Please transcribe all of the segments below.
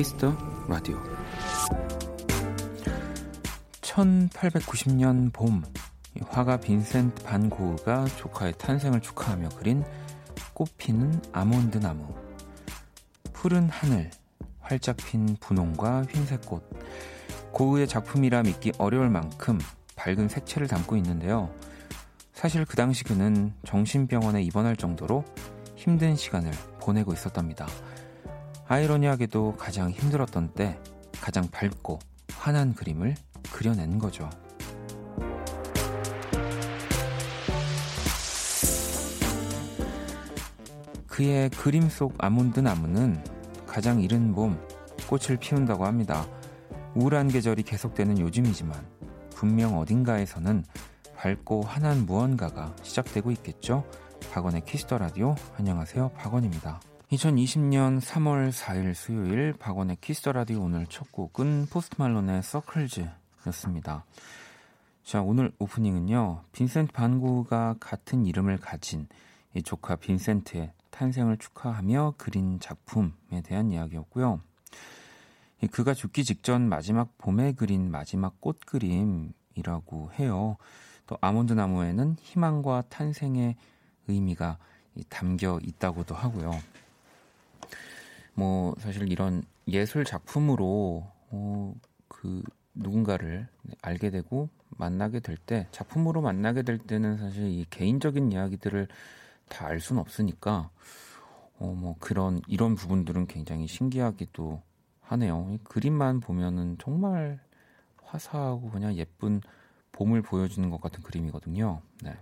Kiss the Radio 1890년 봄 화가 빈센트 반 고흐가 조카의 탄생을 축하하며 그린 꽃피는 아몬드 나무 푸른 하늘 활짝 핀 분홍과 흰색 꽃 고흐의 작품이라 믿기 어려울 만큼 밝은 색채를 담고 있는데요. 사실 그 당시 그는 정신병원에 입원할 정도로 힘든 시간을 보내고 있었답니다. 아이러니하게도 가장 힘들었던 때 가장 밝고 환한 그림을 그려낸 거죠. 그의 그림 속 아몬드 나무는 가장 이른 봄 꽃을 피운다고 합니다. 우울한 계절이 계속되는 요즘이지만 분명 어딘가에서는 밝고 환한 무언가가 시작되고 있겠죠? 박원의 Kiss the Radio 안녕하세요 박원입니다. 2020년 3월 4일 수요일 박원의 Kiss the Radio 오늘 첫 곡은 Post Malone의 Circles였습니다. 자 오늘 오프닝은요 빈센트 반 고흐가 같은 이름을 가진 이 조카 빈센트의 탄생을 축하하며 그린 작품에 대한 이야기였고요. 그가 죽기 직전 마지막 봄에 그린 마지막 꽃 그림이라고 해요. 또 아몬드 나무에는 희망과 탄생의 의미가 담겨 있다고도 하고요. 뭐 사실 이런 예술 작품으로 어, 그 누군가를 알게 되고 만나게 될 때 작품으로 만나게 될 때는 사실 이 개인적인 이야기들을 다 알 수는 없으니까 어 뭐 그런 이런 부분들은 굉장히 신기하기도 하네요. 그림만 보면은 정말 화사하고 그냥 예쁜 봄을 보여주는 것 같은 그림이거든요. 네.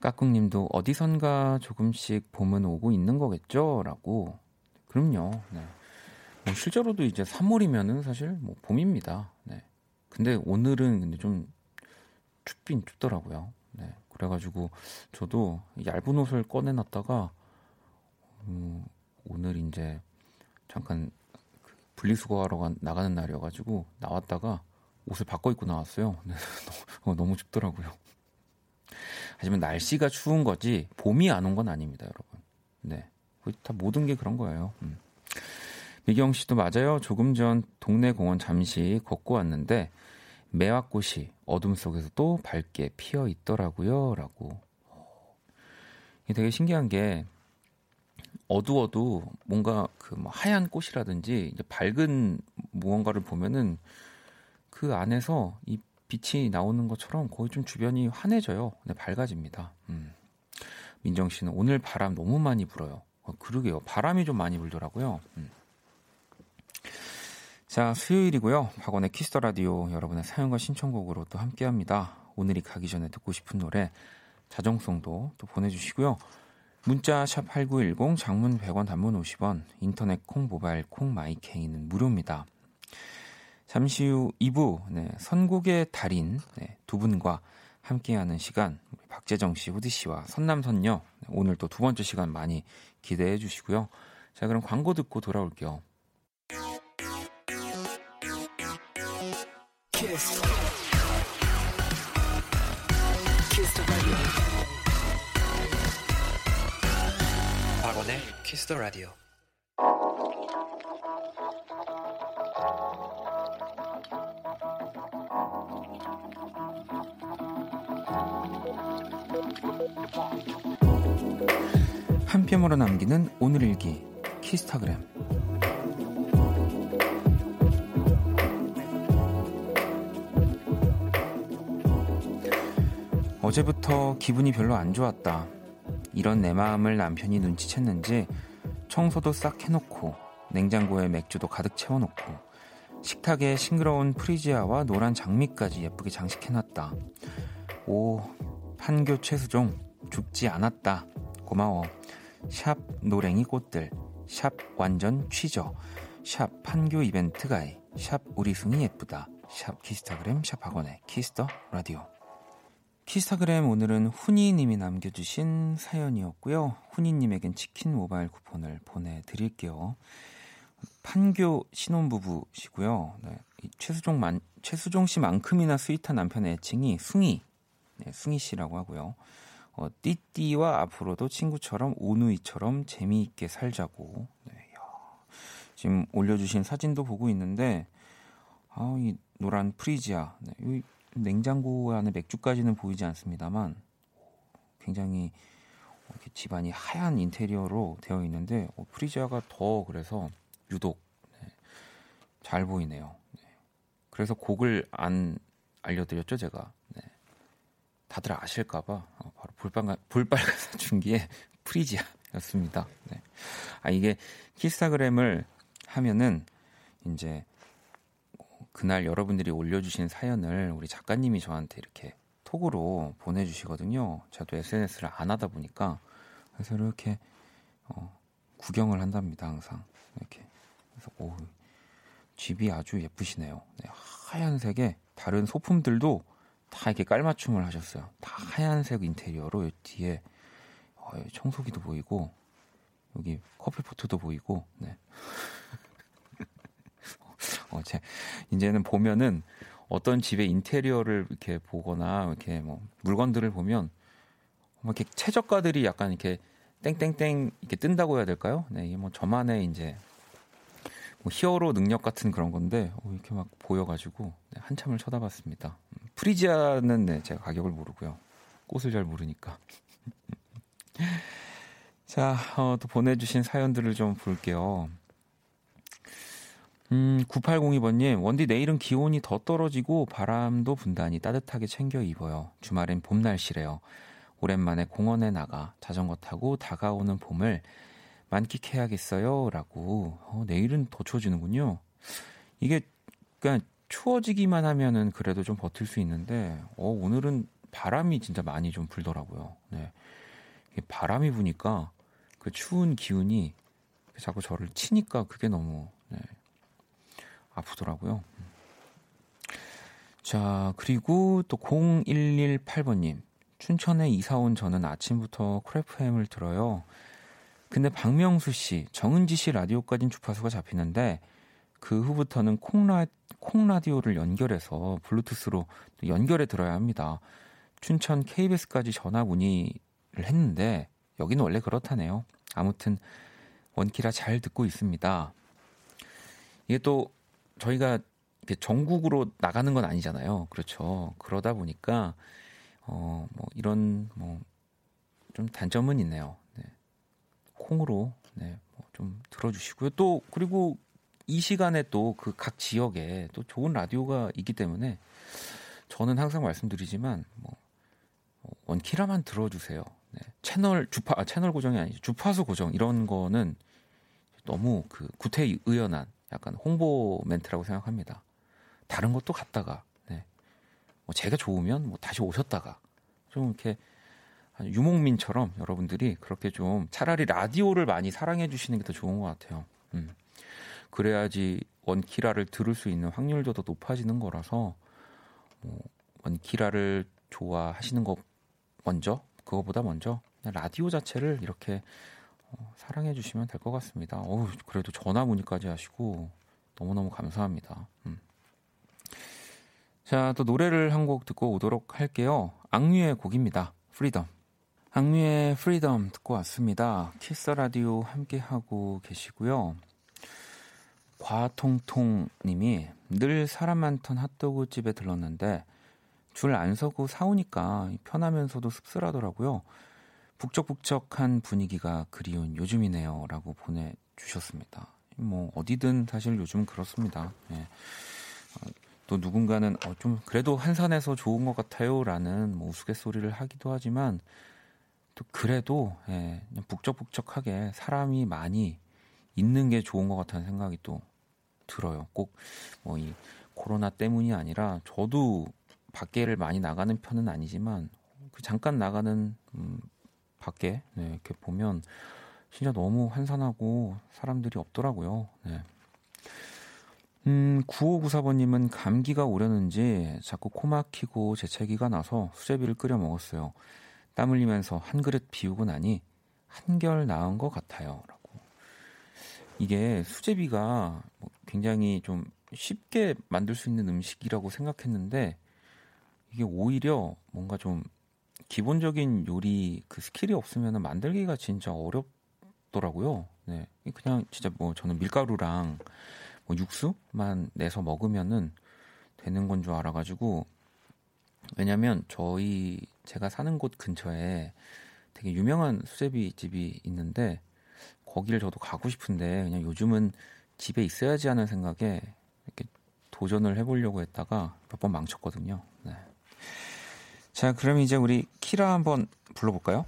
까꿍님도 어디선가 조금씩 봄은 오고 있는 거겠죠? 라고. 그럼요. 네. 뭐 실제로도 이제 3월이면은 사실 뭐 봄입니다. 네. 근데 오늘은 근데 좀 춥긴 춥더라고요. 네. 그래가지고 저도 얇은 옷을 꺼내놨다가 음, 오늘 이제 잠깐 그 분리수거하러 나가는 날이어가지고 나왔다가 옷을 바꿔 입고 나왔어요. 네, 너무 춥더라고요. 하지만 날씨가 추운 거지 봄이 안 온 건 아닙니다, 여러분. 네, 다 모든 게 그런 거예요. 음. 미경 씨도 맞아요. 조금 전 동네 공원 잠시 걷고 왔는데 매화꽃이 어둠 속에서 또 밝게 피어 있더라고요. 라고. 되게 신기한 게 어두워도 뭔가 그 뭐 하얀 꽃이라든지 밝은 무언가를 보면은 그 안에서 이 빛이 나오는 것처럼 거의 좀 주변이 환해져요. 네, 밝아집니다. 음. 민정 씨는 오늘 바람 너무 많이 불어요. 어, 그러게요. 바람이 좀 많이 불더라고요. 음. 자, 수요일이고요. 박원의 Kiss the Radio 여러분의 사연과 신청곡으로 또 함께 합니다. 오늘이 가기 전에 듣고 싶은 노래 자정송도 또 보내주시고요. 문자 샵8910 장문 100원 단문 50원 인터넷 콩 모바일 콩 마이케이는 무료입니다. 잠시 후 2부 네, 선곡의 달인 네, 두 분과 함께하는 시간 박재정 씨, 후디 씨와 선남선녀 네, 오늘 또 두 번째 시간 많이 기대해 주시고요. 자 그럼 광고 듣고 돌아올게요. 키스. 키스 박원의 키스 더 라디오. 한 뼘으로 남기는 오늘 일기 키스타그램 어제부터 기분이 별로 안 좋았다. 이런 내 마음을 남편이 눈치챘는지 청소도 싹 해놓고 냉장고에 맥주도 가득 채워놓고 식탁에 싱그러운 프리지아와 노란 장미까지 예쁘게 장식해놨다. 오, 판교 최수종 죽지 않았다. 고마워. 샵 노랭이 꽃들, 샵 완전 취저, 샵 판교 이벤트 guy, 샵 우리숭이 예쁘다, 샵 키스타그램, 샵 박원의 Kiss the Radio. 키스타그램 오늘은 훈이님이 남겨주신 사연이었고요. 훈이님에겐 치킨 모바일 쿠폰을 보내드릴게요. 판교 신혼부부시고요. 네, 최수종 만, 최수종 씨만큼이나 스윗한 남편의 애칭이 숭이, 네, 숭이 씨라고 하고요. 어, 띠띠와 앞으로도 친구처럼 우누이처럼 재미있게 살자고. 네, 야. 지금 올려주신 사진도 보고 있는데, 아, 이 노란 프리지아. 네, 이 냉장고 안에 맥주까지는 보이지 않습니다만, 굉장히 이렇게 집안이 하얀 인테리어로 되어 있는데, 어, 프리지아가 더 그래서 유독 네, 잘 보이네요. 네. 그래서 곡을 안 알려드렸죠, 제가. 네. 다들 아실까봐 어, 볼빨간, 볼빨간사춘기의 프리지아였습니다. 네. 아, 이게 키스타그램을 하면은 이제 그날 여러분들이 올려주신 사연을 우리 작가님이 저한테 이렇게 톡으로 보내주시거든요. 저도 SNS를 안 하다 보니까 그래서 이렇게 어, 구경을 한답니다. 항상 이렇게 그래서 오 집이 아주 예쁘시네요. 네, 하얀색에 다른 소품들도 다 이렇게 깔맞춤을 하셨어요. 다 하얀색 인테리어로 뒤에 어, 청소기도 보이고 여기 커피포트도 보이고 네. 어, 제, 이제는 보면은 어떤 집의 인테리어를 이렇게 보거나 이렇게 뭐 물건들을 보면 뭐 이렇게 최저가들이 약간 이렇게 땡땡땡 이렇게 뜬다고 해야 될까요? 네, 이게 뭐 저만의 이제 뭐 히어로 능력 같은 그런 건데 어, 이렇게 막 보여가지고 네, 한참을 쳐다봤습니다. 프리지아는 네, 제가 가격을 모르고요. 꽃을 잘 모르니까. 자, 어, 또 보내주신 사연들을 좀 볼게요. 음, 9802번님, 원디 내일은 기온이 더 떨어지고 바람도 분단히 따뜻하게 챙겨 입어요. 주말엔 봄 날씨래요. 오랜만에 공원에 나가 자전거 타고 다가오는 봄을 만끽해야겠어요. 라고. 어, 내일은 더 추워지는군요. 이게, 그니까 추워지기만 하면은 그래도 좀 버틸 수 있는데, 어, 오늘은 바람이 진짜 많이 좀 불더라고요. 네. 바람이 부니까 그 추운 기운이 자꾸 저를 치니까 그게 너무, 네, 아프더라고요. 자, 그리고 또 0118번님. 춘천에 이사 온 저는 아침부터 크래프햄을 들어요. 근데 박명수 씨, 정은지 씨 라디오까진 주파수가 잡히는데 그 후부터는 콩라, 콩라디오를 연결해서 블루투스로 연결해 들어야 합니다. 춘천 KBS까지 전화 문의를 했는데 여기는 원래 그렇다네요. 아무튼 원키라 잘 듣고 있습니다. 이게 또 저희가 전국으로 나가는 건 아니잖아요. 그렇죠. 그러다 보니까 어 뭐 이런 뭐 좀 단점은 있네요. 콩으로 네, 뭐 좀 들어주시고요. 또 그리고 이 시간에 또 그 각 지역에 또 좋은 라디오가 있기 때문에 저는 항상 말씀드리지만 뭐 어, 원키라만 들어주세요. 네. 채널 주파 아, 채널 고정이 아니죠. 주파수 고정 이런 거는 너무 그 구태의연한 약간 홍보 멘트라고 생각합니다. 다른 것도 갔다가 네. 뭐 제가 좋으면 뭐 다시 오셨다가 좀 이렇게 유목민처럼 여러분들이 그렇게 좀 차라리 라디오를 많이 사랑해 주시는 게 더 좋은 것 같아요. 음. 그래야지 원키라를 들을 수 있는 확률도 더 높아지는 거라서 뭐 원키라를 좋아하시는 것 먼저 그거보다 먼저 라디오 자체를 이렇게 어, 사랑해 주시면 될 것 같습니다. 어우, 그래도 전화 문의까지 하시고 너무너무 감사합니다. 음. 자, 또 노래를 한 곡 듣고 오도록 할게요. 악뮤의 곡입니다. Freedom. 악뮤의 Freedom 듣고 왔습니다. Kiss the Radio 함께 하고 계시고요. 과통통 님이 늘 사람 많던 핫도그 집에 들렀는데 줄 안 서고 사오니까 편하면서도 씁쓸하더라고요. 북적북적한 분위기가 그리운 요즘이네요. 라고 보내주셨습니다. 뭐, 어디든 사실 요즘 그렇습니다. 예. 어, 또 누군가는 어, 좀 그래도 한산해서 좋은 것 같아요. 라는 뭐 우스갯소리를 하기도 하지만 또 그래도 예, 북적북적하게 사람이 많이 있는 게 좋은 것 같다는 생각이 또 들어요. 꼭 뭐 이 코로나 때문이 아니라 저도 밖에를 많이 나가는 편은 아니지만 그 잠깐 나가는 음, 밖에 네, 이렇게 보면 진짜 너무 환산하고 사람들이 없더라고요. 네. 음, 9594번님은 감기가 오려는지 자꾸 코 막히고 재채기가 나서 수제비를 끓여 먹었어요. 땀 흘리면서 한 그릇 비우고 나니 한결 나은 것 같아요. 라고. 이게 수제비가 뭐 굉장히 좀 쉽게 만들 수 있는 음식이라고 생각했는데 이게 오히려 뭔가 좀 기본적인 요리 그 skill이 없으면 만들기가 진짜 어렵더라고요. 네. 그냥 진짜 뭐 저는 밀가루랑 뭐 육수만 내서 먹으면은 되는 건 줄 알아가지고 왜냐면 저희 제가 사는 곳 근처에 되게 유명한 수제비 집이 있는데 거기를 저도 가고 싶은데 그냥 요즘은 집에 있어야지 하는 생각에 이렇게 도전을 해보려고 했다가 몇 번 망쳤거든요. 네. 자, 그럼 이제 우리 키라 한번 불러볼까요?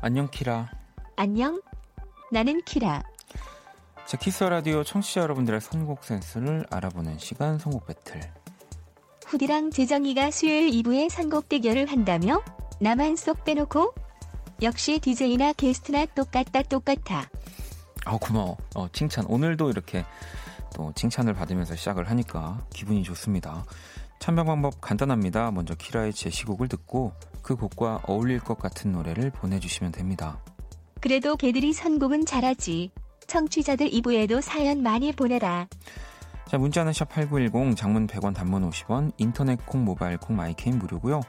안녕 키라. 안녕. 나는 키라. 자, Kiss the Radio 청취자 여러분들의 선곡 센스를 알아보는 시간 선곡 배틀. 후디랑 재정이가 수요일 2부에 선곡 대결을 한다며? 나만 쏙 빼놓고? 역시 DJ나 게스트나 똑같다 똑같아. 아 고마워. 어, 칭찬. 오늘도 이렇게 또 칭찬을 받으면서 시작을 하니까 기분이 좋습니다. 참여 방법 간단합니다. 먼저 키라의 제시곡을 듣고 그 곡과 어울릴 것 같은 노래를 보내주시면 됩니다. 그래도 걔들이 선곡은 잘하지. 청취자들 2부에도 사연 많이 보내라. 자, 문자는 샵8910, 장문 100원, 단문 50원, 인터넷 콩, 모바일 콩, My K는 무료고요.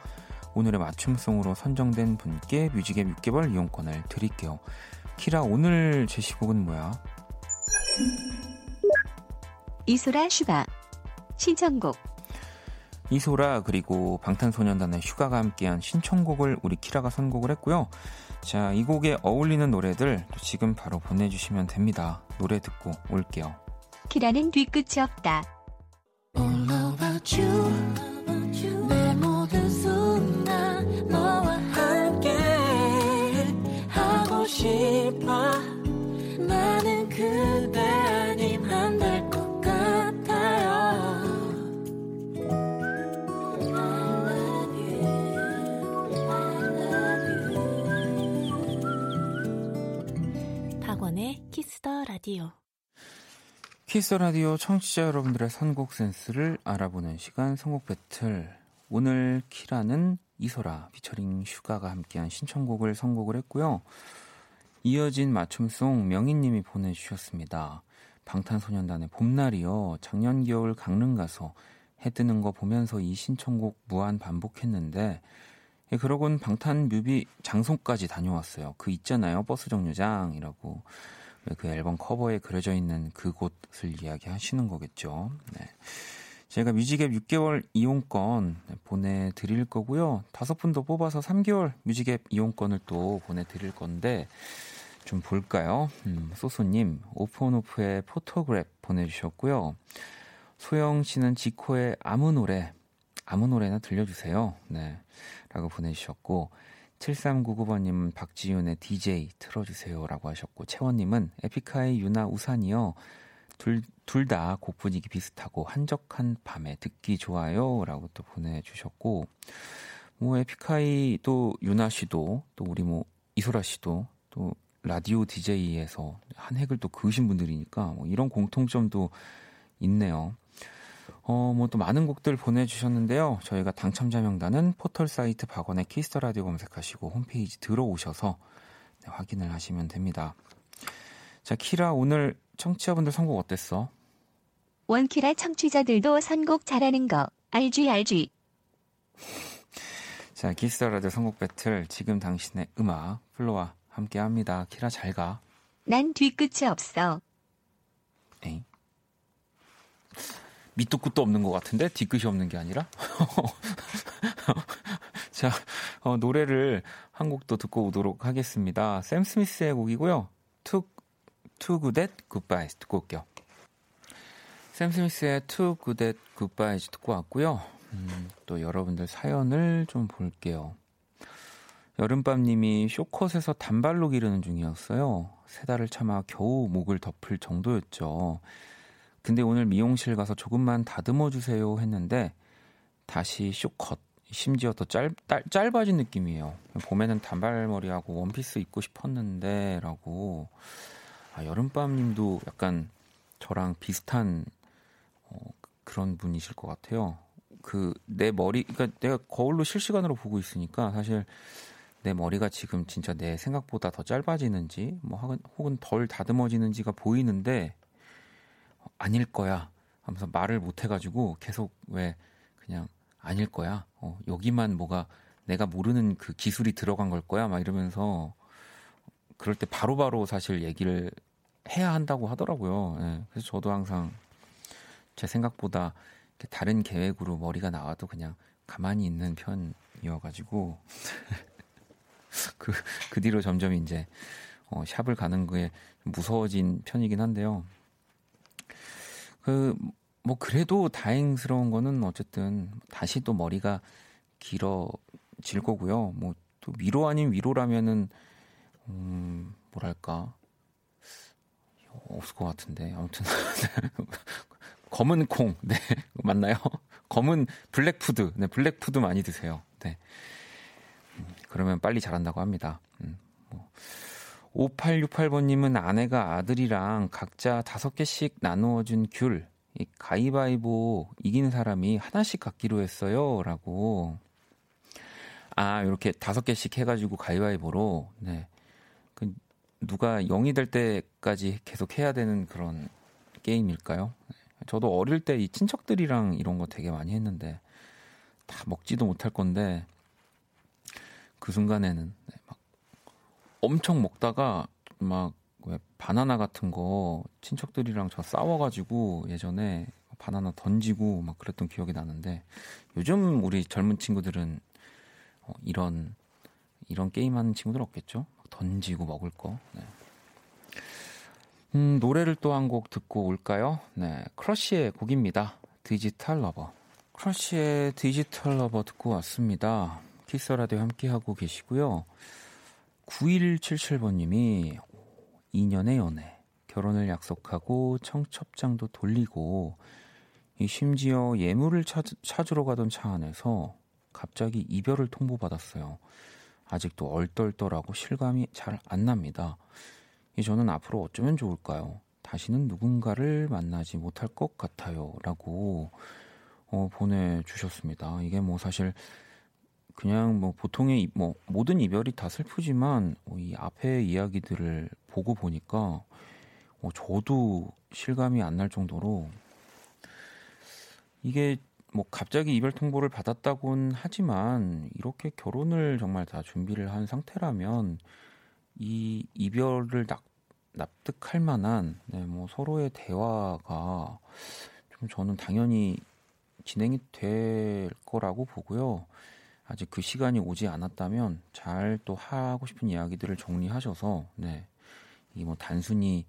오늘의 맞춤송으로 선정된 분께 뮤직앱 6개월 이용권을 드릴게요. 키라, 오늘 제시곡은 뭐야? 이소라 슈가 신청곡 이소라 그리고 방탄소년단의 슈가가 함께한 신청곡을 우리 키라가 선곡을 했고요. 자, 이 곡에 어울리는 노래들 지금 바로 보내주시면 됩니다. 노래 듣고 올게요. 키라는 뒤끝이 없다. 라디오. Kiss the Radio 청취자 여러분들의 선곡 센스를 알아보는 시간 선곡 배틀. 오늘 키라는 이소라 피처링 슈가가 함께한 신청곡을 선곡을 했고요. 이어진 맞춤송 명희님이 보내주셨습니다. 방탄소년단의 봄날이요. 작년 겨울 강릉 가서 해 뜨는 거 보면서 이 신청곡 무한 반복했는데 예, 그러곤 방탄 뮤비 장소까지 다녀왔어요. 그 있잖아요. 버스 정류장이라고. 그 앨범 커버에 그려져 있는 그곳을 이야기하시는 거겠죠. 네. 제가 뮤직앱 6개월 이용권 보내드릴 거고요. 다섯 분 더 뽑아서 3개월 뮤직앱 이용권을 또 보내드릴 건데 좀 볼까요? 음, 소소님 offonoff의 Photograph 보내주셨고요. 소영 씨는 지코의 아무 노래 아무 노래나 들려주세요. 네. 라고 보내주셨고 7399번님은 박지윤의 DJ 틀어주세요 라고 하셨고 채원님은 에픽하이 윤하 우산이요 둘다 곡 분위기 비슷하고 한적한 밤에 듣기 좋아요 라고 또 보내주셨고 뭐 에픽하이 또 윤하 씨도 또 우리 뭐 이소라 씨도 또 라디오 DJ에서 한 획을 또 그으신 분들이니까 뭐 이런 공통점도 있네요. 어, 뭐 또 많은 곡들 보내주셨는데요. 저희가 당첨자 명단은 포털 사이트 박원의 Kiss the Radio 검색하시고 홈페이지 들어오셔서 네, 확인을 하시면 됩니다. 자, 키라 오늘 청취자분들 선곡 어땠어? 원키라 청취자들도 선곡 잘하는 거 알지 알지. 자, Kiss the Radio 선곡 배틀 지금 당신의 음악 FLO와 함께합니다. 키라 잘 가. 난 뒤끝이 없어. 에이. 밑도 끝도 없는 것 같은데 뒤끝이 없는 게 아니라 자 어, 노래를 한 곡도 듣고 오도록 하겠습니다. 샘 스미스의 곡이고요. Too, too Good at Goodbyes 듣고 올게요. 샘 스미스의 Too Good at Goodbyes 듣고 왔고요. 음, 또 여러분들 사연을 좀 볼게요. 여름밤님이 쇼컷에서 단발로 기르는 중이었어요. 세 달을 참아 겨우 목을 덮을 정도였죠. 근데 오늘 미용실 가서 조금만 다듬어 주세요 했는데 다시 쇼컷 심지어 더 짧, 짧, 짧 아진 느낌이에요. 봄에는 단발머리하고 원피스 입고 싶었는데 라고 아, 여름밤님도 약간 저랑 비슷한 어, 그런 분이실 것 같아요. 그 내 머리 그러니까 내가 거울로 실시간으로 보고 있으니까 사실 내 머리가 지금 진짜 내 생각보다 더 짧아지는지 뭐 혹은 덜 다듬어지는지가 보이는데 아닐 거야. 하면서 말을 못 해가지고 계속 왜 그냥 아닐 거야. 어, 여기만 뭐가 내가 모르는 그 기술이 들어간 걸 거야. 막 이러면서 그럴 때 바로바로 바로 사실 얘기를 해야 한다고 하더라고요. 예, 그래서 저도 항상 제 생각보다 다른 계획으로 머리가 나와도 그냥 가만히 있는 편이어가지고 그, 그 뒤로 점점 이제 어, 샵을 가는 거에 무서워진 편이긴 한데요. 그, 뭐, 그래도 다행스러운 거는 어쨌든 다시 또 머리가 길어질 거고요. 뭐, 또 위로 아닌 위로라면은, 음, 뭐랄까. 없을 것 같은데. 아무튼. 검은 콩. 네. 맞나요? 검은 black food. 네, black food 많이 드세요. 네. 음, 그러면 빨리 자란다고 합니다. 음, 뭐. 5868번님은 아내가 아들이랑 각자 다섯 개씩 나누어준 귤, 이 가위바위보 이긴 사람이 하나씩 갖기로 했어요. 라고. 아, 이렇게 다섯 개씩 해가지고 가위바위보로, 네. 그, 누가 0이 될 때까지 계속 해야 되는 그런 게임일까요? 저도 어릴 때 이 친척들이랑 이런 거 되게 많이 했는데, 다 먹지도 못할 건데, 그 순간에는 네, 막 엄청 먹다가 막왜 바나나 같은 거 친척들이랑 저 싸워가지고 예전에 바나나 던지고 막 그랬던 기억이 나는데 요즘 우리 젊은 친구들은 어, 이런 이런 게임하는 친구들 없겠죠? 던지고 먹을 거. 네. 음, 노래를 또 한 곡 듣고 올까요? 네, 크러쉬의 곡입니다. Digital Lover. 크러쉬의 Digital Lover 듣고 왔습니다. Kiss the Radio 함께 하고 계시고요. 9177번님이 2년의 연애, 결혼을 약속하고 청첩장도 돌리고, 심지어 예물을 찾, 찾으러 가던 차 안에서 갑자기 이별을 통보받았어요. 아직도 얼떨떨하고 실감이 잘 안 납니다. 저는 앞으로 어쩌면 좋을까요? 다시는 누군가를 만나지 못할 것 같아요. 라고 어, 보내주셨습니다. 이게 뭐 사실 그냥 뭐 보통의 뭐 모든 이별이 다 슬프지만 이 앞에 이야기들을 보고 보니까 어, 저도 실감이 안 날 정도로 이게 뭐 갑자기 이별 통보를 받았다곤 하지만 이렇게 결혼을 정말 다 준비를 한 상태라면 이 이별을 납, 납득할 만한 네, 뭐 서로의 대화가 좀 저는 당연히 진행이 될 거라고 보고요. 아직 그 시간이 오지 않았다면 잘 또 하고 싶은 이야기들을 정리하셔서 네. 이 뭐 단순히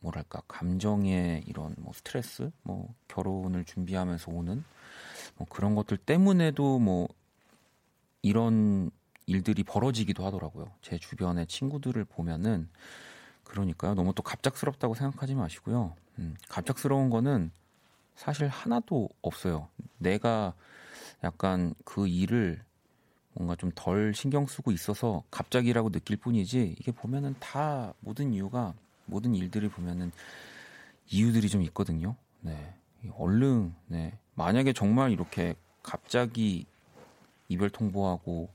뭐랄까 감정의 이런 뭐 스트레스 뭐 결혼을 준비하면서 오는 뭐 그런 것들 때문에도 뭐 이런 일들이 벌어지기도 하더라고요. 제 주변의 친구들을 보면은 그러니까요. 너무 또 갑작스럽다고 생각하지 마시고요. 음, 갑작스러운 거는 사실 하나도 없어요. 내가 약간 그 일을 뭔가 좀 덜 신경 쓰고 있어서 갑자기라고 느낄 뿐이지 이게 보면은 다 모든 이유가 모든 일들을 보면은 이유들이 좀 있거든요. 네. 얼른 네. 만약에 정말 이렇게 갑자기 이별 통보하고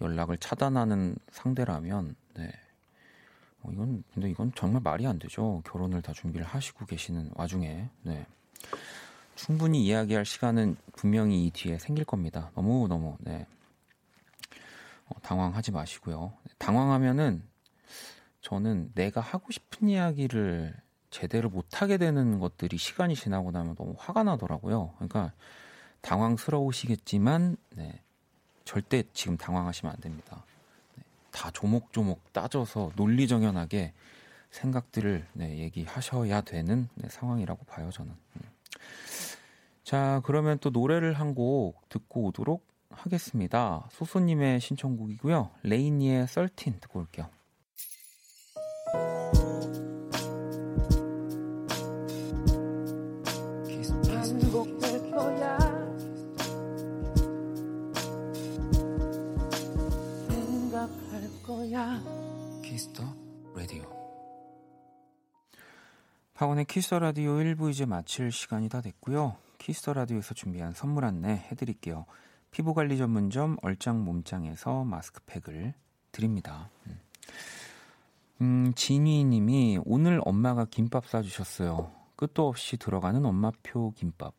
연락을 차단하는 상대라면 네. 어, 이건 근데 이건 정말 말이 안 되죠. 결혼을 다 준비를 하시고 계시는 와중에 네. 충분히 이야기할 시간은 분명히 이 뒤에 생길 겁니다. 너무 너무 네. 어, 당황하지 마시고요. 당황하면은 저는 내가 하고 싶은 이야기를 제대로 못 하게 되는 것들이 시간이 지나고 나면 너무 화가 나더라고요. 그러니까 당황스러우시겠지만 네. 절대 지금 당황하시면 안 됩니다. 네. 다 조목조목 따져서 논리정연하게 생각들을 네, 얘기하셔야 되는 네, 상황이라고 봐요, 저는. 음. 자, 그러면 또 노래를 한 곡 듣고 오도록 하겠습니다. 소소님의 신청곡이고요. 레이니의 썰틴 듣고 올게요. Kiss the Radio 박원의 Kiss the Radio 1부 이제 마칠 시간이 다 됐고요. Kiss the Radio에서 준비한 선물 안내 해드릴게요. 피부관리 전문점 얼짱 몸짱에서 마스크팩을 드립니다. 음, 진희 님이 오늘 엄마가 김밥 싸주셨어요. 끝도 없이 들어가는 엄마표 김밥.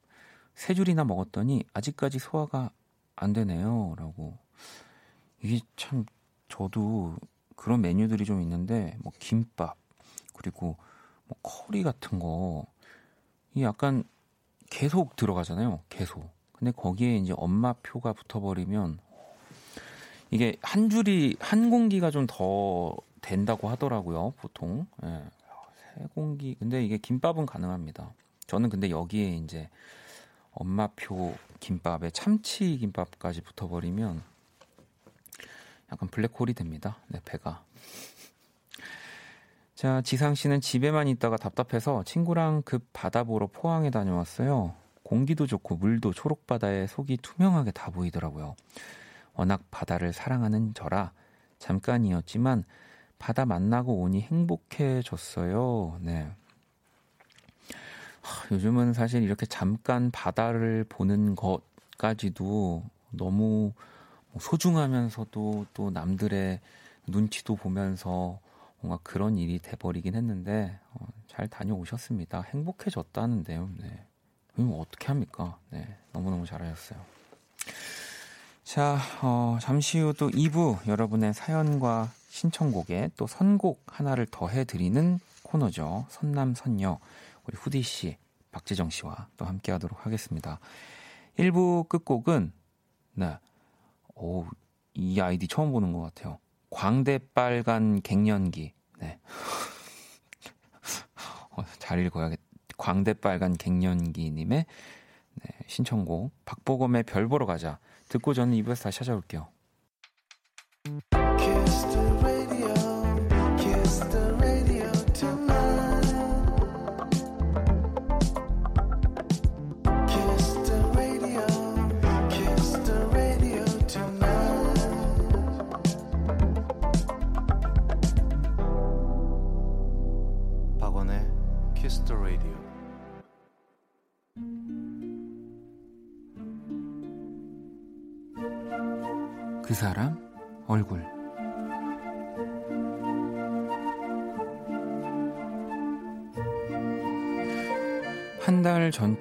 세 줄이나 먹었더니 아직까지 소화가 안 되네요. 라고. 이게 참, 저도 그런 메뉴들이 좀 있는데, 뭐, 김밥, 그리고 뭐, 커리 같은 거, 이 약간 계속 들어가잖아요. 계속. 근데 거기에 이제 엄마 표가 붙어버리면, 이게 한 줄이, 한 공기가 좀 더 된다고 하더라고요. 보통. 예. 세 공기. 근데 이게 김밥은 가능합니다. 저는 근데 여기에 이제 엄마 표 김밥에 참치 김밥까지 붙어버리면 약간 블랙홀이 됩니다. 네, 배가. 자, 지상 씨는 집에만 있다가 답답해서 친구랑 급 바다 보러 포항에 다녀왔어요. 공기도 좋고 물도 초록바다에 속이 투명하게 다 보이더라고요. 워낙 바다를 사랑하는 저라 잠깐이었지만 바다 만나고 오니 행복해졌어요. 네. 하, 요즘은 사실 이렇게 잠깐 바다를 보는 것까지도 너무 소중하면서도 또 남들의 눈치도 보면서 뭔가 그런 일이 돼버리긴 했는데 어, 잘 다녀오셨습니다. 행복해졌다는데요. 네. 그럼 어떻게 합니까? 네, 너무너무 잘하셨어요. 자, 어, 잠시 후 또 2부 여러분의 사연과 신청곡에 또 선곡 하나를 더 해드리는 코너죠. 선남선녀. 우리 후디 씨, 박재정 씨와 또 함께 하도록 하겠습니다. 1부 끝곡은, 네. 오, 이 아이디 처음 보는 것 같아요. 광대 빨간 갱년기. 네. 어, 잘 읽어야겠. 광대 빨간 갱년기님의 네, 신청곡 박보검의 별 보러 가자. 듣고 저는 2부에서 다시 찾아올게요.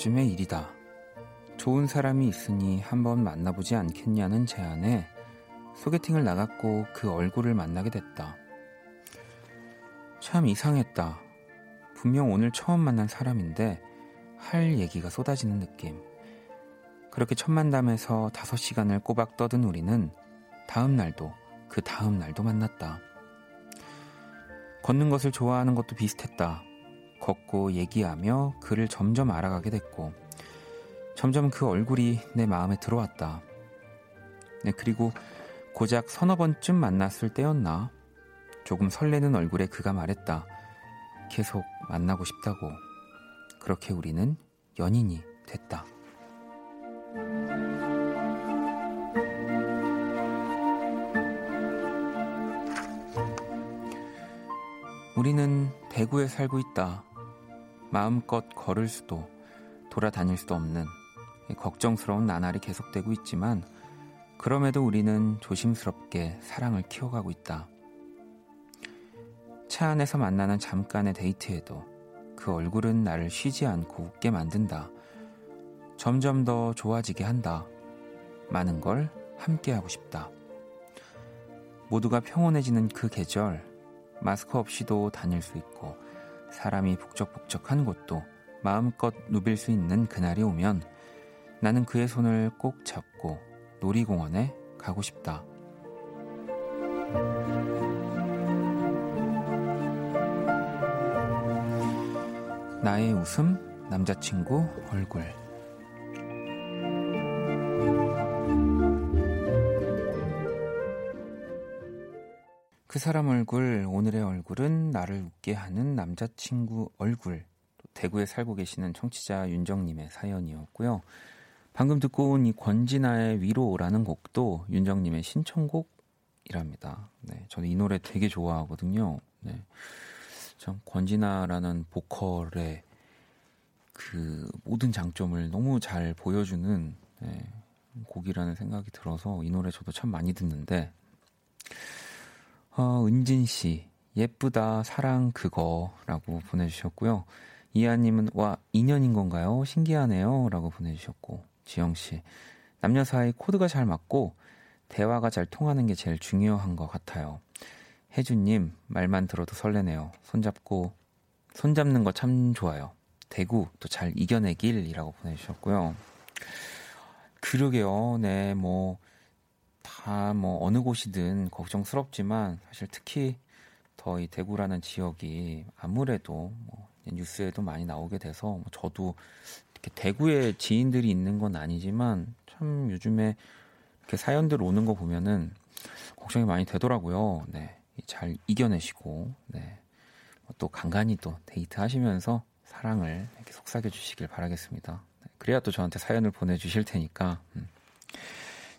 쯤의 일이다. 좋은 사람이 있으니 한번 만나보지 않겠냐는 제안에 소개팅을 나갔고 그 얼굴을 만나게 됐다. 참 이상했다. 분명 오늘 처음 만난 사람인데 할 얘기가 쏟아지는 느낌. 그렇게 첫 만남에서 다섯 시간을 꼬박 떠든 우리는 다음 날도 그 다음 날도 만났다. 걷는 것을 좋아하는 것도 비슷했다. 걷고 얘기하며 그를 점점 알아가게 됐고, 점점 그 얼굴이 내 마음에 들어왔다. 네, 그리고 고작 서너 번쯤 만났을 때였나? 조금 설레는 얼굴에 그가 말했다. 계속 만나고 싶다고. 그렇게 우리는 연인이 됐다. 우리는 대구에 살고 있다. 마음껏 걸을 수도 돌아다닐 수도 없는 걱정스러운 나날이 계속되고 있지만 그럼에도 우리는 조심스럽게 사랑을 키워가고 있다. 차 안에서 만나는 잠깐의 데이트에도 그 얼굴은 나를 쉬지 않고 웃게 만든다. 점점 더 좋아지게 한다. 많은 걸 함께하고 싶다. 모두가 평온해지는 그 계절, 마스크 없이도 다닐 수 있고 사람이 북적북적한 곳도 마음껏 누빌 수 있는 그날이 오면 나는 그의 손을 꼭 잡고 놀이공원에 가고 싶다. 나의 웃음, 남자친구 얼굴. 사람 얼굴, 오늘의 얼굴은 나를 웃게 하는 남자친구 얼굴. 대구에 살고 계시는 청취자 윤정님의 사연이었고요. 방금 듣고 온 이 권진아의 위로라는 곡도 윤정님의 신청곡이랍니다. 네, 저는 이 노래 되게 좋아하거든요. 네. 참 권진아라는 보컬의 그 모든 장점을 너무 잘 보여주는 네, 곡이라는 생각이 들어서 이 노래 저도 참 많이 듣는데 어, 은진 씨, 예쁘다, 사랑 그거 라고 보내주셨고요. 이하님은 와 2년인 건가요? 신기하네요 라고 보내주셨고 지영 씨 남녀 사이 코드가 잘 맞고 대화가 잘 통하는 게 제일 중요한 것 같아요. 혜주님 말만 들어도 설레네요. 손잡고 손잡는 거 참 좋아요. 대구 또 잘 이겨내길이라고 보내주셨고요. 그러게요. 네, 뭐, 다 뭐, 어느 곳이든 걱정스럽지만, 사실 특히 더 이 대구라는 지역이 아무래도 뭐, 뉴스에도 많이 나오게 돼서, 뭐 저도 이렇게 대구에 지인들이 있는 건 아니지만, 참 요즘에 이렇게 사연들 오는 거 보면은 걱정이 많이 되더라고요. 네. 잘 이겨내시고, 네. 뭐또 간간히 또 데이트 하시면서 사랑을 이렇게 속삭여 주시길 바라겠습니다. 네, 그래야 또 저한테 사연을 보내주실 테니까. 음.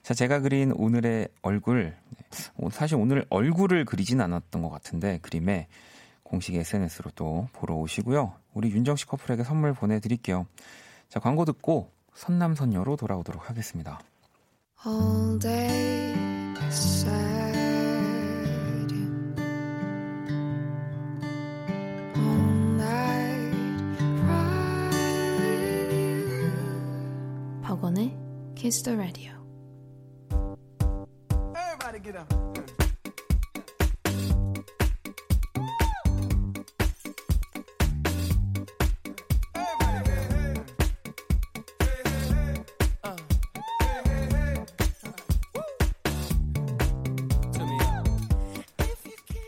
자, 제가 그린 오늘의 얼굴. 네, 사실 오늘 얼굴을 그리진 않았던 것 같은데, 그림에 공식 SNS로 또 보러 오시고요. 우리 윤정 씨 커플에게 선물 보내드릴게요. 자, 광고 듣고 선남선녀로 돌아오도록 하겠습니다. All day Kiss the Radio.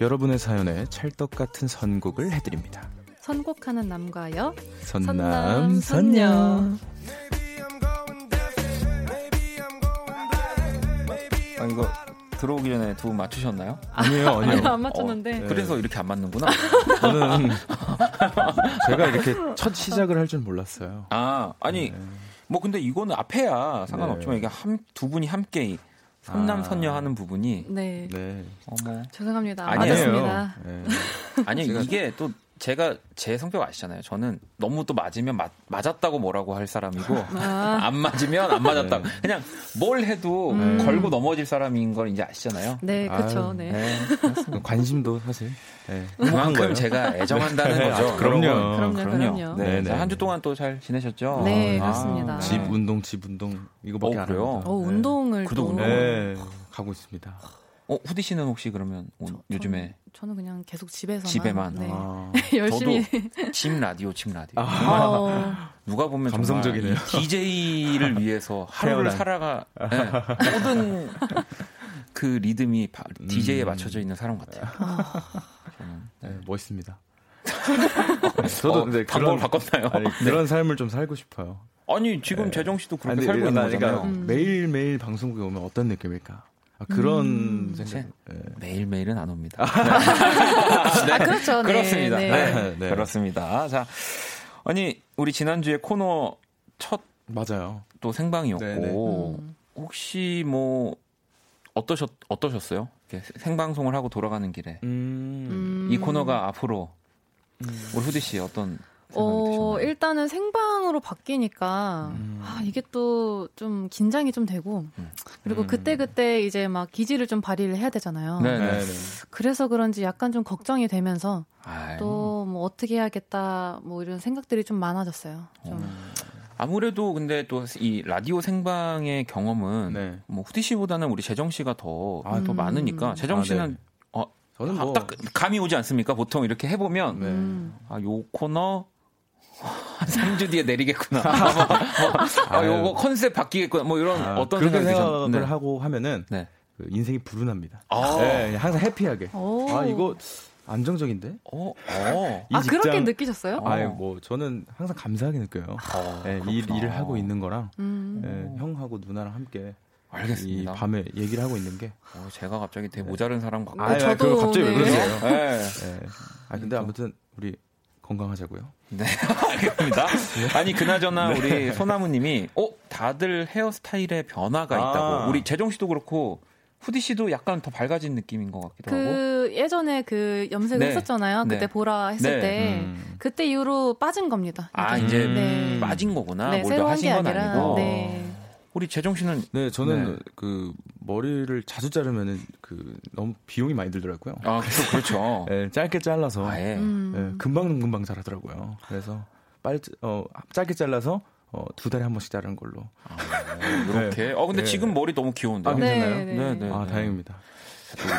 여러분의 사연에 찰떡 같은 선곡을 해드립니다. 선곡하는 남과 여 선남 선녀. 아, 이거 들어오기 전에 두 분 맞추셨나요? 아니에요, 아니요 안 맞췄는데. 어, 그래서 이렇게 안 맞는구나. 저는 제가 이렇게 첫 시작을 할 줄 몰랐어요. 아, 아니 네. 뭐 근데 이거는 앞에야 상관없지만 네. 이게 한, 두 분이 함께 선남선녀 아. 하는 부분이 네. 네. 어머 죄송합니다. 아니에요. 네. 아니 이게 또 제가 제 성격 아시잖아요. 저는 너무 또 맞으면 맞, 맞았다고 뭐라고 할 사람이고 아. 안 맞으면 안 맞았다고 네. 그냥 뭘 해도 음. 걸고 넘어질 사람인 걸 이제 아시잖아요. 네, 그렇죠. 네. 네 관심도 사실 네. 그만큼 제가 애정한다는 네, 거죠. 아, 그럼요. 그럼요. 그럼요. 그럼요. 네, 네. 한주 동안 또 잘 지내셨죠? 네, 아, 그렇습니다. 집 운동, 집 운동 이거밖에 어, 안 해요. 어, 운동을 또 운동. 네, 가고 있습니다. 어, 후디 씨는 혹시 그러면 저, 요즘에 저는 그냥 계속 집에서 집에만 네. 아. 열심히 집 라디오 집 라디오 아. 어. 누가 보면 감성적이네요. DJ를 위해서 하루를 살아가 네. 모든 그 리듬이 DJ에 음. 맞춰져 있는 사람 같아요. 저는 네, 멋있습니다. 저도 어, 근데 그런 바꿨나요? 아니, 그런 삶을 좀 살고 싶어요. 아니 지금 네. 재정 씨도 그렇게 아니, 살고 있는 거잖아요. 음. 매일 매일 방송국에 오면 어떤 느낌일까? 아, 그런 음, 생각. 네. 매일 매일은 안 옵니다. 네. 아, 그렇죠. 네, 그렇습니다. 네. 네. 네. 그렇습니다. 자, 아니, 우리 지난주에 코너 첫. 맞아요. 또 생방이었고. 음. 혹시 뭐, 어떠셨, 어떠셨어요? 생방송을 하고 돌아가는 길에. 음. 이 코너가 앞으로. 음. 우리 후디 씨 어떤 어, 일단은 생방으로 바뀌니까 음. 아, 이게 또 좀 긴장이 좀 되고 음. 그리고 그때 그때 이제 막 기지를 좀 발휘를 해야 되잖아요. 네네. 네, 네. 그래서 그런지 약간 좀 걱정이 되면서 또 뭐 어떻게 해야겠다 뭐 이런 생각들이 좀 많아졌어요. 좀. 어. 아무래도 근데 또 이 라디오 생방의 경험은 네. 뭐 후디 씨보다는 우리 재정 씨가 더, 아, 더 음. 많으니까 재정 아, 씨는 아, 네. 어, 저는 뭐... 딱 감이 오지 않습니까? 보통 이렇게 해보면 네. 아, 요 코너 한 3주 뒤에 내리겠구나. 뭐, 뭐, 아, 요거 컨셉 바뀌겠구나. 뭐 이런 아, 어떤 그렇게 생각을 네. 하고 하면은 네. 그 인생이 불운합니다. 아. 네, 항상 해피하게. 오. 아 이거 안정적인데? 어, 어. 아 직장, 그렇게 느끼셨어요? 아니 뭐 저는 항상 감사하게 느껴요. 아, 네, 일, 일을 하고 있는 거랑 음. 네, 형하고 누나랑 함께 알겠습니다. 이 밤에 얘기를 하고 있는 게. 어, 제가 갑자기 되게 모자른 사람 같고. 아, 저도 갑자기 네. 왜 그러세요? 네. 네. 아 근데 아무튼 우리 건강하자고요. 네, 알겠습니다. 네. 아니 그나저나 네. 우리 소나무님이 어 다들 헤어스타일에 변화가 아. 있다고. 우리 재정 씨도 그렇고 후디 씨도 약간 더 밝아진 느낌인 것 같기도 그 하고. 예전에 그 염색을 네. 했었잖아요. 그때 네. 보라 했을 네. 때 음. 그때 이후로 빠진 겁니다. 아 이제 음. 빠진 거구나. 네, 뭘더 하신 건 아니라, 아니고. 네. 우리 재정 씨는 네 저는 네. 그 머리를 자주 자르면은 그 너무 비용이 많이 들더라고요. 아 그렇죠. 그렇죠. 네, 짧게 잘라서 아, 예. 음. 네, 금방 금방 자라더라고요. 그래서 빨리 어 짧게 잘라서 어, 두 달에 한 번씩 자르는 걸로. 아, 이렇게. 네. 어 근데 네. 지금 머리 너무 귀여운데. 아, 괜찮나요? 네, 네. 네. 아, 다행입니다.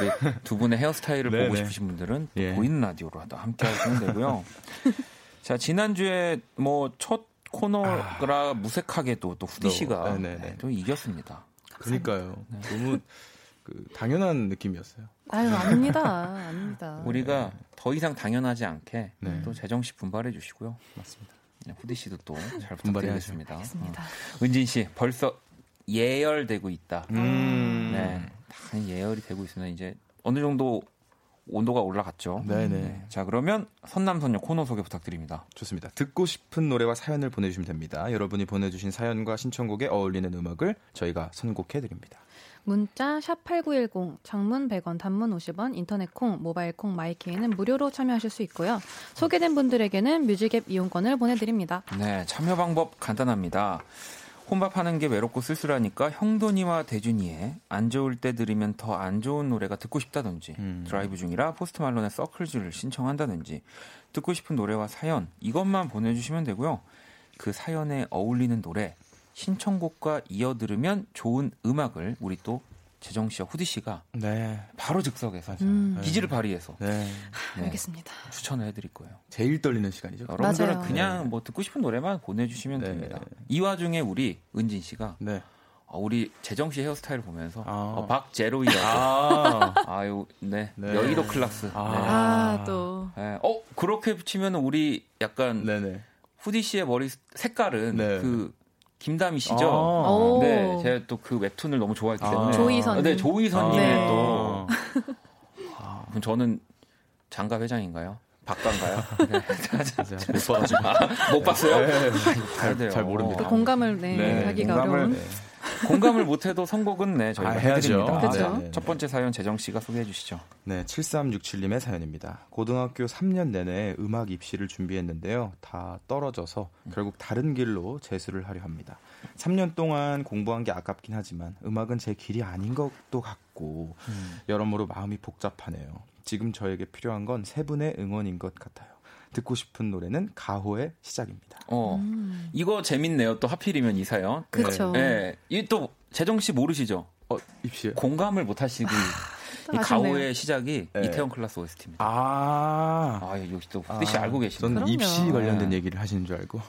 우리 두 분의 헤어스타일을 네, 보고 싶으신 분들은 예. 보이는 라디오로 함께 하시면 되고요. 자, 지난주에 뭐 첫 코너라 아. 무색하게도 또 후디 씨가 네, 또 이겼습니다. 그러니까요. 너무 그 당연한 느낌이었어요. 아유, 아닙니다. 아닙니다. 우리가 더 이상 당연하지 않게 또 재정 씨 분발해 주시고요. 맞습니다. 네, 후디 씨도 또잘 부탁드리겠습니다. 어. 은진 씨 벌써 예열되고 있다. 음. 네, 다 예열이 되고 있으면 이제 어느 정도 온도가 올라갔죠. 네네. 네. 자 그러면 선남선녀 코너 소개 부탁드립니다. 좋습니다. 듣고 싶은 노래와 사연을 보내주시면 됩니다. 여러분이 보내주신 사연과 신청곡에 어울리는 음악을 저희가 선곡해 드립니다. 문자 샵8910 장문 100원 단문 50원 인터넷 콩 모바일 콩 My K는 무료로 참여하실 수 있고요. 소개된 분들에게는 뮤직앱 이용권을 보내드립니다. 네 참여 방법 간단합니다. 혼밥하는 게 외롭고 쓸쓸하니까 형돈이와 대준이의 안 좋을 때 들으면 더 안 좋은 노래가 듣고 싶다든지 음. 드라이브 중이라 포스트 말론의 Circles를 신청한다든지 듣고 싶은 노래와 사연 이것만 보내주시면 되고요. 그 사연에 어울리는 노래 신청곡과 이어 들으면 좋은 음악을 우리 또 재정 씨와 후디 씨가 네. 바로 즉석에서 음. 기지를 발휘해서 네. 네. 알겠습니다. 추천을 해드릴 거예요. 제일 떨리는 시간이죠. 여러분들은 그냥 뭐 듣고 싶은 노래만 보내주시면 네. 됩니다. 이 와중에 우리 은진 씨가 네. 어, 우리 재정 씨 헤어스타일을 보면서 아. 어, 박제로이라고 아. 아유 네. 네. 여의도 클라스 아, 아 또. 어 그렇게 붙이면 우리 약간 네네. 후디 씨의 머리 색깔은 그 김다미 씨죠. 아~ 네, 제가 또 그 웹툰을 너무 좋아했기 때문에. 아~ 조이선. 네, 조이선님의 네. 또. 아, 그럼 저는 장가 회장인가요? 박가인가요? 네. 못 봐가지고. 아, 못 봤어요? 네. 잘, 잘 모릅니다. 공감을 네, 네 하기가 공감을, 어려운. 네. 공감을 못해도 선곡은 네 저희가 아, 해야죠. 그렇죠. 아, 네. 첫 번째 사연 재정 씨가 소개해 주시죠. 네, 7367님의 사연입니다. 고등학교 3년 내내 음악 입시를 준비했는데요. 다 떨어져서 결국 다른 길로 재수를 하려 합니다. 3년 동안 공부한 게 아깝긴 하지만 음악은 제 길이 아닌 것도 같고 음. 여러모로 마음이 복잡하네요. 지금 저에게 필요한 건 세 분의 응원인 것 같아요. 듣고 싶은 노래는 가호의 시작입니다. 어, 음. 이거 재밌네요. 또 하필이면 이 사연. 그렇죠. 네. 이또 재정 씨 모르시죠? 어, 입시 공감을 못 하시고 이 가오의 시작이 네. 이태원 클라스 OST입니다. 아, 아 역시 또 후디 씨 아, 알고 계시네요. 저는 입시 관련된 네. 얘기를 하시는 줄 알고.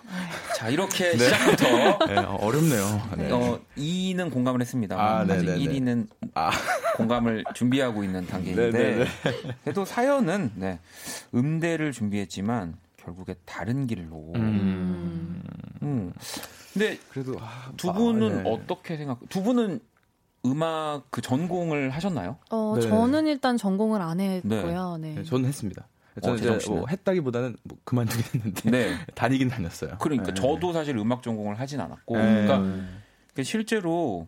자 이렇게 네. 시작부터 네, 어, 어렵네요. 네. 어, 2는 공감을 했습니다. 아, 아직 1위는 아. 공감을 준비하고 있는 단계인데 그래도 사연은 네, 음대를 준비했지만 결국에 다른 길로. 음. 음. 근데 그래도 아, 두 분은 아, 네. 어떻게 생각? 두 분은 음악 그 전공을 하셨나요? 어, 네. 저는 일단 전공을 안 했고요. 네. 네. 네 저는 했습니다. 저는 어, 이제 뭐 했다기보다는 뭐 그만두긴 했는데 네. 다니긴 다녔어요. 그러니까 네. 저도 사실 음악 전공을 하진 않았고, 네. 그러니까 실제로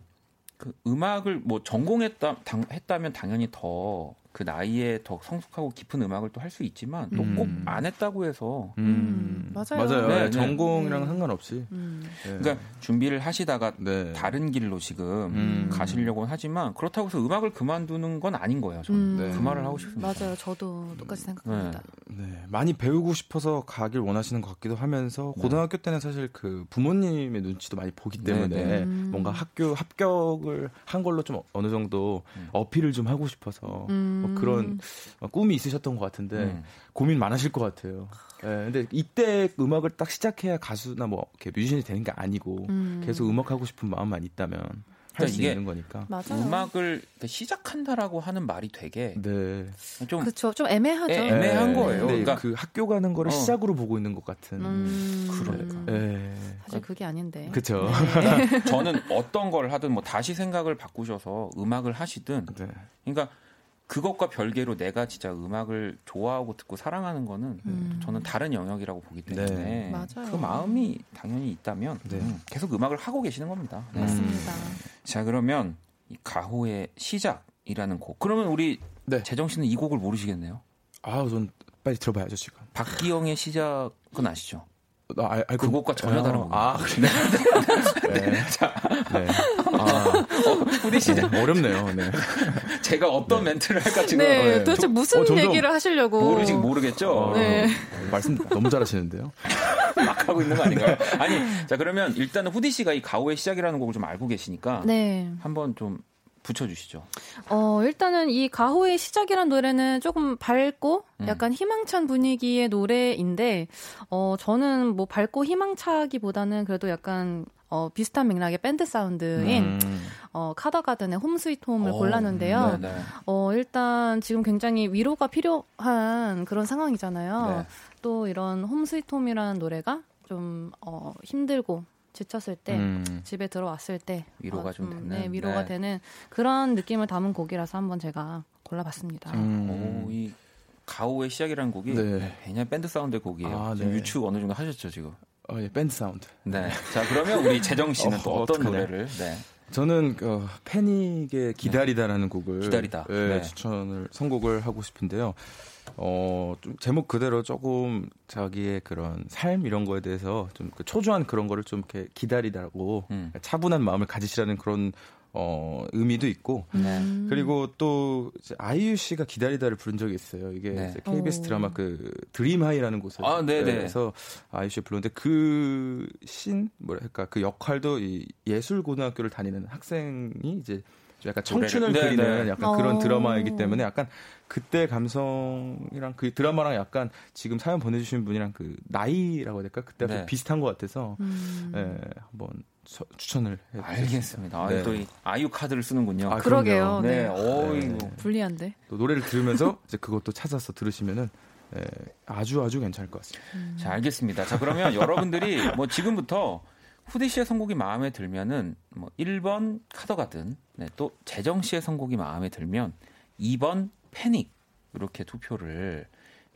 그 음악을 뭐 전공했다 당, 했다면 당연히 더 그 나이에 더 성숙하고 깊은 음악을 또 할 수 있지만 또 꼭안 음. 했다고 해서 음. 음. 맞아요. 맞아요. 네, 네. 전공이랑 네. 상관없이. 음. 네. 그러니까 준비를 하시다가 네. 다른 길로 지금 음. 가시려고는 하지만 그렇다고 해서 음악을 그만두는 건 아닌 거예요. 저는 그 말을 하고 싶습니다. 맞아요. 저도 똑같이 생각합니다. 네. 많이 배우고 싶어서 가길 원하시는 것 같기도 하면서 고등학교 때는 사실 그 부모님의 눈치도 많이 보기 때문에 뭔가 학교 합격을 한 걸로 좀 어느 정도 어필을 좀 하고 싶어서 뭐 그런 음. 꿈이 있으셨던 것 같은데 음. 고민 많으실 것 같아요. 예, 근데 이때 음악을 딱 시작해야 가수나 뭐 이렇게 뮤지션이 되는 게 아니고 음. 계속 음악 하고 싶은 마음만 있다면 할수 그러니까 있는 거니까. 맞아요. 음악을 시작한다라고 하는 말이 되게 네. 좀 그렇죠. 좀 애매하죠. 애, 매한 네. 거예요. 그러니까 그 학교 가는 거를 어. 시작으로 보고 있는 것 같은. 음. 그러니까. 네. 사실 그게 아닌데. 그렇죠. 네. 저는 어떤 걸 하든 뭐 다시 생각을 바꾸셔서 음악을 하시든 네. 그러니까 그것과 별개로 내가 진짜 음악을 좋아하고 듣고 사랑하는 거는 음. 저는 다른 영역이라고 보기 때문에 네. 그 마음이 당연히 있다면 네. 음, 계속 음악을 하고 계시는 겁니다. 네. 맞습니다. 자 그러면 이 가호의 시작이라는 곡. 그러면 우리 네. 재정 씨는 이 곡을 모르시겠네요. 아, 전 빨리 들어봐야죠 지금. 박기영의 시작은 아시죠? 나 알, 알고 그것과 전혀 다른 곡. 아, 그래. 네. 네. 자, 네. 아, 어, 후디 씨 네, 어렵네요. 네. 제가 어떤 네. 멘트를 할까 지금. 네, 네. 도대체 무슨 어, 얘기를 하시려고. 모르지 모르겠죠. 어, 네. 말씀 너무 잘하시는데요. 막 하고 있는 거 아닌가요? 아니, 자 그러면 일단은 후디 씨가 이 가오의 시작이라는 곡을 좀 알고 계시니까 네. 한번 좀 붙여주시죠. 어, 일단은 이 가호의 시작이란 노래는 조금 밝고 음. 약간 희망찬 분위기의 노래인데, 어, 저는 뭐 밝고 희망차기보다는 그래도 약간 어, 비슷한 맥락의 밴드 사운드인 음. 어, 카더가든의 홈 스위트 홈을 오, 골랐는데요. 네네. 어, 일단 지금 굉장히 위로가 필요한 그런 상황이잖아요. 네. 또 이런 Home Sweet Home이라는 노래가 좀 어, 힘들고 지쳤을 때 음. 집에 들어왔을 때 위로가 어, 좀 되는 네, 위로가 네. 되는 그런 느낌을 담은 곡이라서 한번 제가 골라봤습니다. 음. 오, 이 가호의 시작이라는 곡이 네. 그냥 밴드 사운드 곡이에요. 아, 네. 유추 어느 정도 하셨죠 지금? 어, 예, 밴드 사운드. 네. 자 그러면 우리 재정 씨는 어, 또 어떤 어떡하냐. 노래를? 네. 저는 어, 패닉의 기다리다라는 네. 곡을 기다리다. 예, 네. 추천을 선곡을 하고 싶은데요. 어, 좀 제목 그대로 조금 자기의 그런 삶 이런 거에 대해서 좀그 초조한 그런 거를 좀 이렇게 기다리다라고 음. 차분한 마음을 가지시라는 그런 어, 의미도 있고 네. 그리고 또 아이유 씨가 기다리다를 부른 적이 있어요. 이게 네. KBS 드라마 그 드림 하이라는 곳에서 아, 서 아이유 씨 불렀는데 그 신 뭐랄까 그 역할도 이 예술 고등학교를 다니는 학생이 이제 약간 청춘을 네, 그리는 네. 약간 그런 어. 드라마이기 때문에 약간 그때 감성이랑 그 드라마랑 약간 지금 사연 보내주신 분이랑 그 나이라고 해야 될까 그때 네. 비슷한 것 같아서 음. 예, 한번 서, 추천을 해 알겠습니다. 네. 또이 아이유 카드를 쓰는군요. 아, 그러게요. 네, 네. 어이구 네. 불리한데. 또 노래를 들으면서 이제 그것도 찾아서 들으시면은 예, 아주 아주 괜찮을 것 같습니다. 음. 자 알겠습니다. 자 그러면 여러분들이 뭐 지금부터 후디 씨의 선곡이 마음에 들면은 뭐 1번 카더 가든 네, 또 재정 씨의 선곡이 마음에 들면 2번 패닉 이렇게 투표를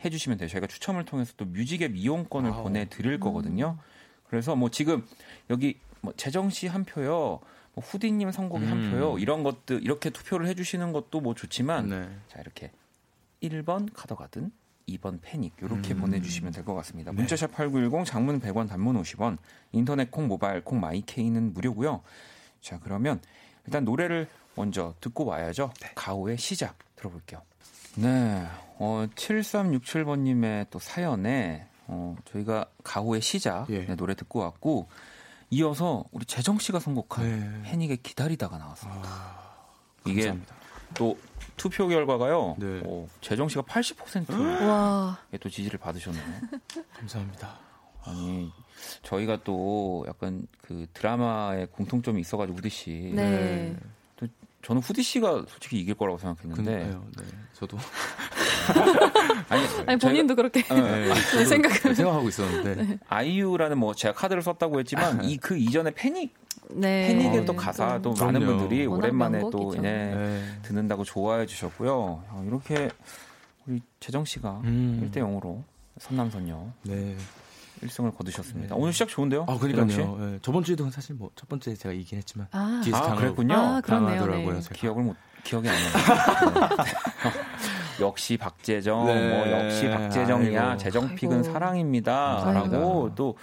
해주시면 돼요. 저희가 추첨을 통해서 또 뮤직앱 이용권을 와우. 보내드릴 거거든요. 그래서 뭐 지금 여기 뭐 재정 씨 한 표요, 뭐 후디님 선곡이 음. 한 표요, 이런 것들 이렇게 투표를 해주시는 것도 뭐 좋지만 네. 자 이렇게 1번 카더가든 2번 패닉 이렇게 음. 보내주시면 될 것 같습니다. 네. 문자샵 8910 장문 100원 단문 50원 인터넷 콩 모바일 콩 마이케이는 무료고요. 자 그러면 일단 노래를 먼저 듣고 와야죠. 네. 가오의 시작 들어볼게요. 네, 어, 7367번님의 또 사연에 어, 저희가 가오의 시작 예. 네, 노래 듣고 왔고 이어서 우리 재정 씨가 선곡한 네. 패닉의 기다리다가 나왔습니다. 아, 이게 또 투표 결과가요. 네. 어, 재정 씨가 80%에 또 지지를 받으셨네요. 감사합니다. 아니 저희가 또 약간 그 드라마에 공통점이 있어가지고 우디 씨. 네. 또 저는 후디 씨가 솔직히 이길 거라고 생각했는데. 네, 저도. 아니, 아니 본인도 저희가, 그렇게 네, 네, 생각 생각하고 있었는데. 네. 아이유라는 뭐 제가 카드를 썼다고 했지만 이 그 이전에 패닉 네. 패닉의 또 가사도 또 많은 분들이 오랜만에 또 네, 네. 듣는다고 좋아해 주셨고요. 아, 이렇게 우리 재정 씨가 음. 1대 0으로 선남선녀 네. 1승을 거두셨습니다. 네. 오늘 시작 좋은데요? 아, 그러니까요. 네. 저번 주에도 사실 뭐 첫 번째 제가 이긴 했지만 아, 아 그랬군요. 아, 그러네요. 네. 기억을 못 기억이 안 나요. 네. 역시 박재정, 네. 뭐 역시 박재정이야. 아이고. 재정픽은 사랑입니다라고 또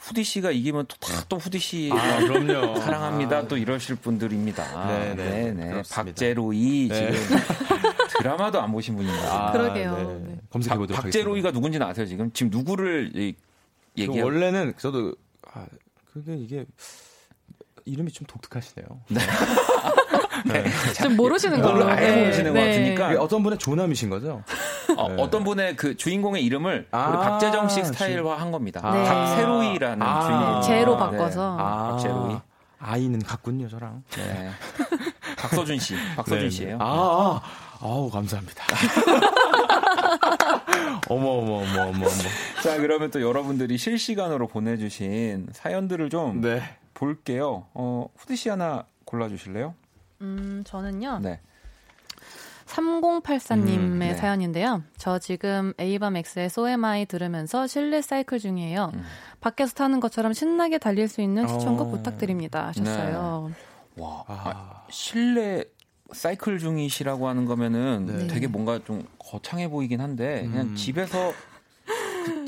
후디 씨가 이기면 또다또 후디 씨 아, 그럼요. 사랑합니다. 아, 또 이러실 분들입니다. 네, 네, 네. 네. 박재로이 네. 지금 드라마도 안 보신 분입니다. 아, 그러게요. 네. 검색해 보도록 박재로이가 누군지는 아세요 지금? 지금 누구를 얘기해? 원래는 저도 아, 그게 이게 이름이 좀 독특하시네요. 네. 네. 좀 모르시는 걸로. 아예 모르시는 네. 것 같으니까. 어떤 분의 조남이신 거죠? 어, 네. 어떤 분의 그 주인공의 이름을 아~ 우리 박재정 씨 스타일화 한 겁니다. 네. 박세로이라는 아~ 주인공. 제로 바꿔서. 네. 아~ 박세로이. 아이는 같군요, 저랑. 네. 박서준 씨. 박서준 네, 씨예요. 아, 아, 아우 감사합니다. 어머 어머 어머 어머 어머. 자 그러면 또 여러분들이 실시간으로 보내주신 사연들을 좀 네. 볼게요. 어 후디 씨 하나 골라주실래요? 음, 저는요. 네. 3084님의 음, 네. 사연인데요. 저 지금 에이밤 X의 소에마이 들으면서 실내 사이클 중이에요. 음. 밖에서 타는 것처럼 신나게 달릴 수 있는 추천곡 어... 부탁드립니다. 하셨어요. 네. 와, 아. 아, 실내 사이클 중이시라고 하는 거면은 네. 되게 뭔가 좀 거창해 보이긴 한데 그냥 음. 집에서 그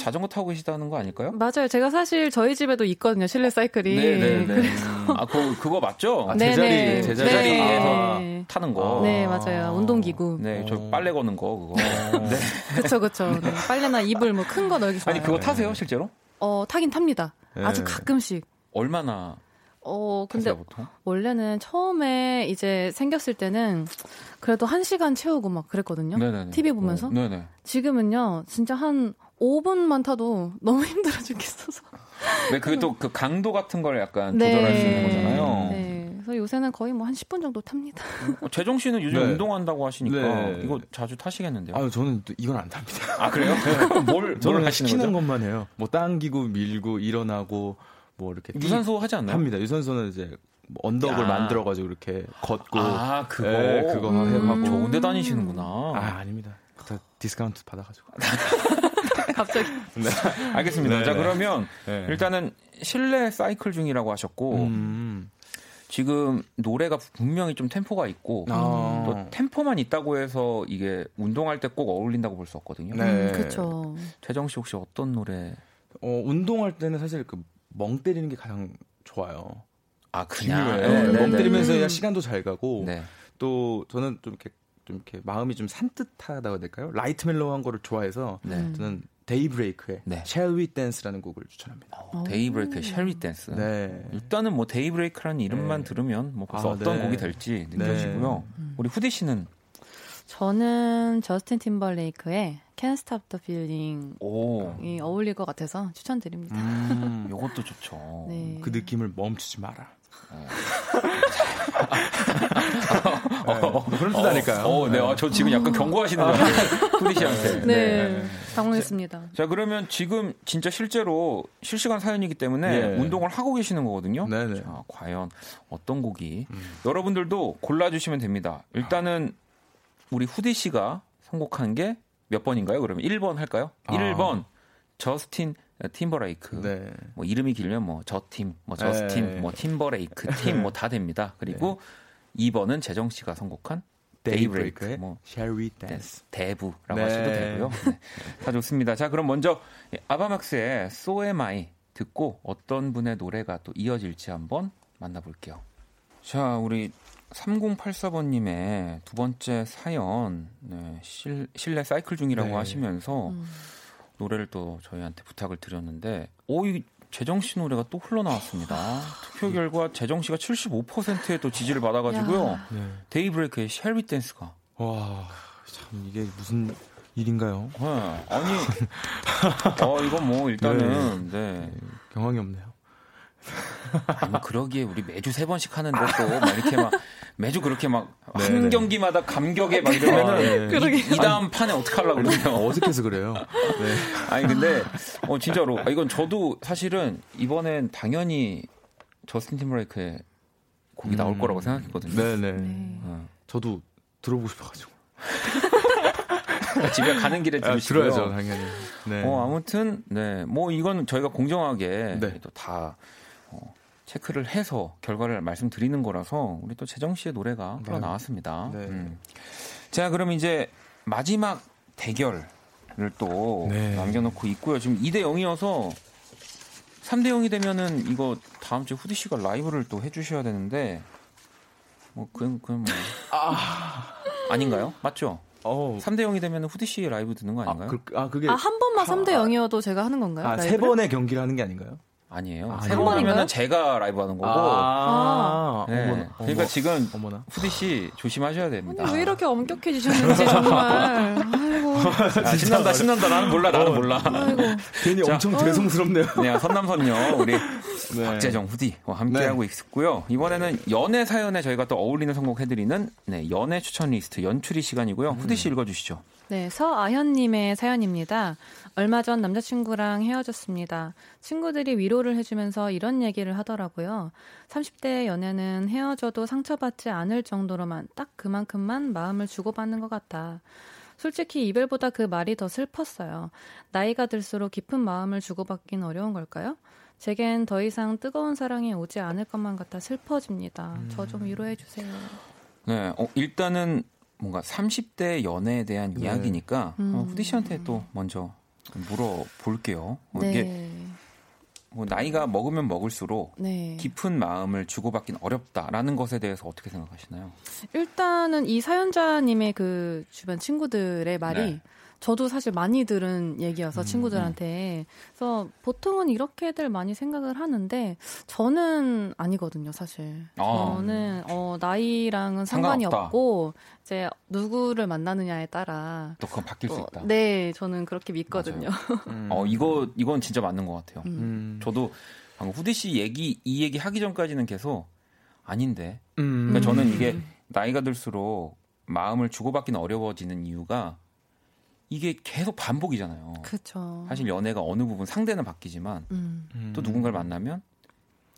자전거 타고 계시다는 거 아닐까요? 맞아요. 제가 사실 저희 집에도 있거든요. 실내 사이클이. 네네네. 네, 네. 아, 그, 그거 맞죠? 아, 제자리, 제자리에서 네. 타는 거. 네, 맞아요. 운동기구. 네, 저 빨래 거는 거, 그거. 네. 그쵸, 그쵸. 네. 빨래나 이불 뭐 큰거 넣기 좋아요. 아니, 그거 타세요, 실제로? 어, 타긴 탑니다. 네. 아주 가끔씩. 얼마나 어, 근데 보통? 원래는 처음에 이제 생겼을 때는 그래도 한 시간 채우고 막 그랬거든요. 네네네. TV 보면서. 어, 네네. 지금은요, 진짜 한 5분만 타도 너무 힘들어 죽겠어서. 네, 그게 또 그 강도 같은 걸 약간 네. 조절할 수 있는 거잖아요. 네. 그래서 요새는 거의 뭐 한 10분 정도 탑니다. 어, 재정 씨는 요즘 네. 운동한다고 하시니까 네. 이거 자주 타시겠는데요? 아, 저는 또 이건 안 탑니다. 아, 그래요? 뭘, 뭘 하시는 시키는 거죠? 것만 해요. 뭐 당기고 밀고 일어나고 뭐 이렇게 유산소 하지 않나요? 합니다. 유산소는 이제 뭐 언덕을 만들어 가지고 이렇게 걷고 아 그거 네, 그거 음~ 하고 좋은데 다니시는구나. 아 아닙니다. 다 디스카운트 받아가지고. 갑자기. 네. 알겠습니다. 네, 자 그러면 네. 일단은 실내 사이클 중이라고 하셨고 음. 지금 노래가 분명히 좀 템포가 있고 아. 또 템포만 있다고 해서 이게 운동할 때 꼭 어울린다고 볼 수 없거든요. 네. 음, 그렇죠. 재정 씨 혹시 어떤 노래? 어 운동할 때는 사실 그 멍 때리는 게 가장 좋아요. 아 그냥 네, 네, 멍 네. 때리면서 음. 시간도 잘 가고 네. 또 저는 좀 이렇게 좀 이렇게 마음이 좀 산뜻하다고 해야 될까요? light mellow한 거를 좋아해서 네. 저는 데이브레이크의 네. Shall We Dance라는 곡을 추천합니다. 어, 데이브레이크의 Shall We Dance. 네. 일단은 뭐 데이브레이크라는 이름만 네. 들으면 뭐 벌써 아, 어떤 네. 곡이 될지 느껴지고요. 네. 우리 후디 씨는 저는 저스틴 팀벌레이크의 Can't Stop the Feeling이 어울릴 것 같아서 추천드립니다. 음, 이것도 좋죠. 네. 그 느낌을 멈추지 마라. 어. 어, 어, 그런 뜻 아닐까요? 어, 네. 네. 저 지금 약간 경고하시는 줄 알았어요. 후디 씨한테. 네. 네. 당황했습니다. 자, 자, 그러면 지금 진짜 실제로 실시간 사연이기 때문에 예. 운동을 하고 계시는 거거든요. 네네. 자, 과연 어떤 곡이 음. 여러분들도 골라주시면 됩니다. 일단은 우리 후디 씨가 선곡한 게 몇 번인가요? 그러면 1번 할까요? 아. 1번 저스틴 팀버레이크. 네. 뭐 이름이 길면 뭐 저 팀, 뭐 저스틴, 네. 뭐 팀버레이크 팀 뭐 다 됩니다. 그리고 네. 2번은 재정 씨가 선곡한 데이브레이크, 뭐 Shall We Dance, 대부라고 네. 하셔도 되고요. 네. 다 좋습니다. 자, 그럼 먼저 아바막스의 So Am I 듣고 어떤 분의 노래가 또 이어질지 한번 만나볼게요. 자, 우리 3084번님의 두 번째 사연, 네, 실, 실내 사이클 중이라고 네. 하시면서 음. 노래를 또 저희한테 부탁을 드렸는데, 오, 이 재정 씨 노래가 또 흘러나왔습니다. 투표 결과 재정 씨가 75%의 또 지지를 받아가지고요. 네. 데이브레이크의 쉘비 댄스가. 와, 참 이게 무슨 일인가요? 네, 아니, 어, 이건 뭐 일단은, 네. 네. 경황이 없네요. 아니, 뭐 그러기에 우리 매주 세 번씩 하는데 또막 이렇게 막 매주 그렇게 막한 네, 네. 경기마다 감격에 막 이러면은 아, 네. 이, 이, 다음 판에 어떻게 하려고 그러요 어색해서 그래요. 네. 아니 근데 어 진짜로 아, 이건 저도 사실은 이번엔 당연히 저스틴 팀브레이크의 곡이 음. 나올 거라고 생각했거든요. 네네. 네. 어. 저도 들어보고 싶어가지고. 집에 가는 길에 아, 들으시고요. 아, 들어야죠, 당연히. 네. 어, 아무튼 네, 뭐 이건 저희가 공정하게 네. 또다 어, 체크를 해서 결과를 말씀드리는 거라서 우리 또 재정 씨의 노래가 흘러 나왔습니다. 네. 음. 자, 그럼 이제 마지막 대결을 또 네. 남겨놓고 있고요. 지금 2대 0이어서 3대 0이 되면은 이거 다음 주에 후디 씨가 라이브를 또 해주셔야 되는데 뭐 그건 그건 뭐 아. 아닌가요? 맞죠? 어. 3대 0이 되면 후디 씨 라이브 듣는 거 아닌가요? 아, 그, 아 그게 아, 한 번만 3대 0이어도 제가 하는 건가요? 아, 세 번의 경기를 하는 게 아닌가요? 아니에요. 아, 세 번이면 제가 라이브 하는 거고. 아, 네. 어머나, 그러니까 지금 어머나. 후디 씨 조심하셔야 됩니다. 아니, 왜 이렇게 엄격해지셨는지 정말. 아이고. 아, 신난다, 신난다. 나는 몰라, 나는 어, 몰라. 아이고. 괜히 자, 엄청 죄송스럽네요. 네, 선남선녀 우리 네. 박재정 후디와 함께하고 네. 있고요. 이번에는 연애 사연에 저희가 또 어울리는 선곡 해드리는 네, 연애 추천 리스트 연추리 시간이고요. 후디 씨 음. 읽어주시죠. 네, 서아현님의 사연입니다. 얼마 전 남자친구랑 헤어졌습니다. 친구들이 위로를 해주면서 이런 얘기를 하더라고요. 30대 연애는 헤어져도 상처받지 않을 정도로만 딱 그만큼만 마음을 주고받는 것 같다. 솔직히 이별보다 그 말이 더 슬펐어요. 나이가 들수록 깊은 마음을 주고받긴 어려운 걸까요? 제겐 더 이상 뜨거운 사랑이 오지 않을 것만 같아 슬퍼집니다. 음. 저좀 위로해 주세요. 네, 어, 일단은 뭔가 30대 연애에 대한 네. 이야기니까 음. 어, 후디 씨한테 또 먼저 물어볼게요. 뭐 네. 이게 뭐 나이가 먹으면 먹을수록 네. 깊은 마음을 주고받긴 어렵다라는 것에 대해서 어떻게 생각하시나요? 일단은 이 사연자님의 그 주변 친구들의 말이 네. 저도 사실 많이 들은 얘기여서 음, 친구들한테. 그래서 보통은 이렇게들 많이 생각을 하는데 저는 아니거든요, 사실. 아. 저는 어, 나이랑은 상관이 상관없다. 없고 이제 누구를 만나느냐에 따라 또 그건 바뀔 또, 수 있다. 네, 저는 그렇게 믿거든요. 음. 어, 이거 이건 진짜 맞는 것 같아요. 음. 저도 방금 후디 씨 얘기 이 얘기 하기 전까지는 계속 아닌데. 음. 그러니까 저는 이게 나이가 들수록 마음을 주고받기는 어려워지는 이유가 이게 계속 반복이잖아요. 그렇죠. 사실 연애가 어느 부분 상대는 바뀌지만 음. 또 누군가를 만나면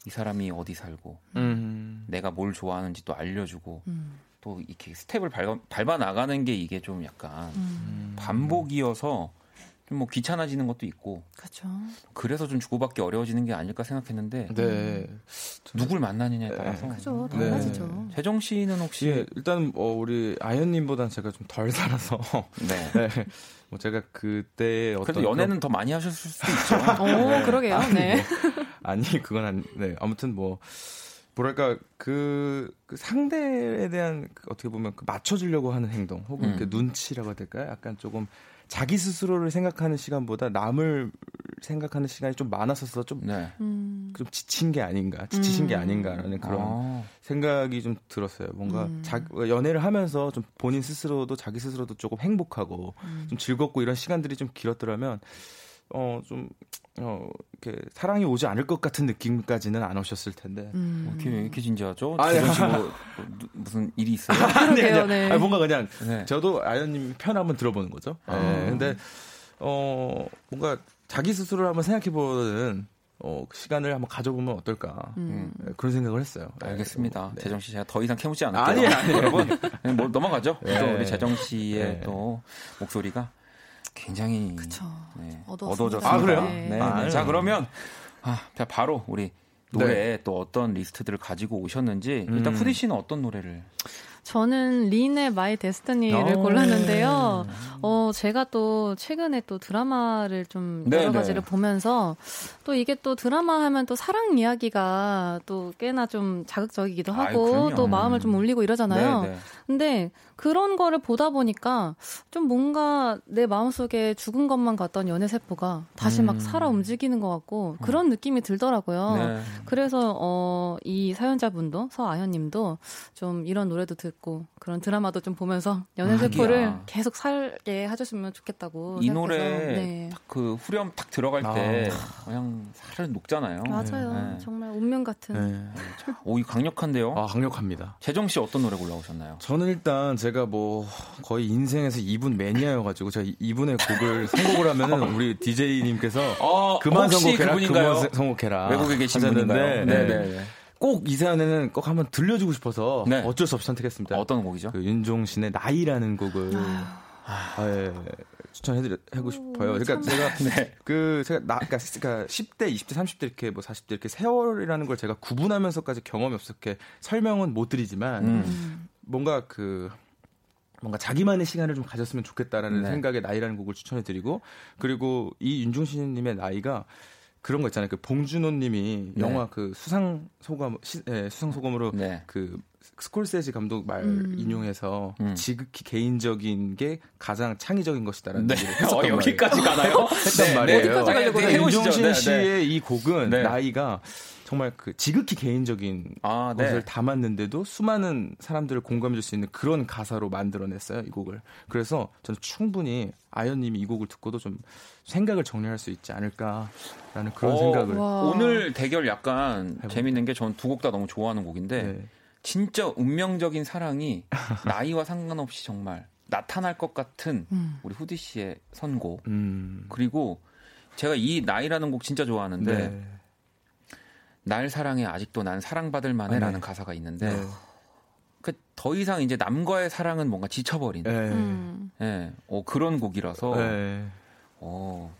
이 사람이 어디 살고 음. 내가 뭘 좋아하는지 또 알려주고 음. 또 이렇게 스텝을 밟아, 밟아, 나가는 게 이게 좀 약간 음. 반복이어서 좀 뭐 귀찮아지는 것도 있고. 그렇죠. 그래서 좀 주고받기 어려워지는 게 아닐까 생각했는데. 네. 누굴 만나느냐에 네. 따라서. 그죠. 달라지죠. 네. 재정 씨는 혹시 예, 일단 어, 우리 아현님보다는 제가 좀 덜 살아서. 네. 네. 뭐 제가 그때 어떤 그래도 연애는 그런... 더 많이 하셨을 수도 있죠. 오, 네. 그러게요. 네. 뭐, 아니 그건 안. 네. 아무튼 뭐. 뭐랄까 그, 그 상대에 대한 그 어떻게 보면 그 맞춰주려고 하는 행동 혹은 음. 그 눈치라고 해야 될까요? 약간 조금 자기 스스로를 생각하는 시간보다 남을 생각하는 시간이 좀 많았어서 좀, 네. 음. 좀 지친 게 아닌가, 지치신 음. 게 아닌가라는 그런 아. 생각이 좀 들었어요. 뭔가 음. 자, 연애를 하면서 좀 본인 스스로도 자기 스스로도 조금 행복하고 음. 좀 즐겁고 이런 시간들이 좀 길었더라면 어, 좀, 어, 이렇게 사랑이 오지 않을 것 같은 느낌까지는 안 오셨을 텐데. 음. 어, 이렇게, 이렇게 진지하죠? 아, 예. 뭐, 무슨 일이 있어요? 아니, 아니, 네. 아니, 뭔가 그냥, 네. 저도 아연님 편 한번 들어보는 거죠. 아. 네. 근데, 어, 뭔가 자기 스스로를 한번 생각해보는 어, 시간을 한번 가져보면 어떨까 음. 네, 그런 생각을 했어요. 네. 알겠습니다. 네. 재정 씨 제가 더 이상 캐묻지 않을게요. 아니, 아니, 여러분, 뭐 넘어가죠. 네. 또 우리 재정 씨의 네. 또 목소리가 굉장히 그쵸. 네, 어두워졌습니다. 아 그래요? 네. 네. 아, 자 그러면 아, 바로 우리 노래 네. 또 어떤 리스트들을 가지고 오셨는지 일단 음. 후디 씨는 어떤 노래를 저는 린의 My Destiny를 어. 골랐는데요. 어, 제가 또 최근에 또 드라마를 좀 네, 여러 네. 가지를 네. 보면서 또 이게 또 드라마 하면 또 사랑 이야기가 또 꽤나 좀 자극적이기도 하고 아유, 또 마음을 좀 울리고 이러잖아요. 네, 네. 근데 그런 거를 보다 보니까 좀 뭔가 내 마음속에 죽은 것만 같던 연애 세포가 다시 음. 막 살아 움직이는 것 같고 그런 느낌이 들더라고요. 네. 그래서 어, 이 사연자분도 서아현 님도 좀 이런 노래도 듣고 그런 드라마도 좀 보면서 연애 세포를 아, 계속 살게 해줬으면 좋겠다고 이 생각해서. 노래 네. 그 후렴 딱 들어갈 아. 때 그냥 살을 녹잖아요. 맞아요. 네. 정말 운명 같은. 네. 오, 이 강력한데요? 아, 강력합니다. 재정 씨 어떤 노래 골라오셨나요? 저는 일단 제가 뭐 거의 인생에서 이분 매니아여가지고 제가 이분의 곡을 선곡을 하면은 우리 DJ님께서 어, 그만 선곡해라, 그만 선곡해라. 외국에 계신 분인데 네. 네. 네. 꼭이 사연에는 꼭 한번 들려주고 싶어서 네. 어쩔 수 없이 선택했습니다. 어떤 곡이죠? 그 윤종신의 나이라는 곡을 아, 예, 추천해드리고 싶어요. 그러니까 제가 네. 그 제가 나 그러니까 10대, 그러니까 20대, 30대 이렇게 뭐 40대 이렇게 세월이라는 걸 제가 구분하면서까지 경험이 없었게 설명은 못 드리지만 음. 뭔가 그 뭔가 자기만의 시간을 좀 가졌으면 좋겠다라는 네. 생각에 나이라는 곡을 추천해드리고 그리고 이 윤종신님의 나이가 그런 거 있잖아요. 그 봉준호 님이 네. 영화 그 수상 소감 시, 네, 수상 소감으로 네. 그 스콜세지 감독 말 음. 인용해서 음. 지극히 개인적인 게 가장 창의적인 것이다라는 네. 어, 여기까지 가나요? 했단 네, 말이에요. 어디까지 가려고 네, 윤종신 씨의 이 곡은 나이가 정말 그 지극히 개인적인 아, 네. 것을 담았는데도 수많은 사람들을 공감해 줄 수 있는 그런 가사로 만들어냈어요 이 곡을. 그래서 저는 충분히 아연님이 이 곡을 듣고도 좀 생각을 정리할 수 있지 않을까라는 그런 어, 생각을. 와. 오늘 대결 약간 해볼게요. 재밌는 게 전 두 곡 다 너무 좋아하는 곡인데 네. 진짜 운명적인 사랑이 나이와 상관없이 정말 나타날 것 같은 음. 우리 후디 씨의 선곡 음. 그리고 제가 이 나이라는 곡 진짜 좋아하는데. 네. 날 사랑해 아직도 난 사랑받을 만해라는 아, 네. 가사가 있는데 네. 그더 이상 이제 남과의 사랑은 뭔가 지쳐버린 네. 음. 네. 어, 그런 곡이라서 네. 어,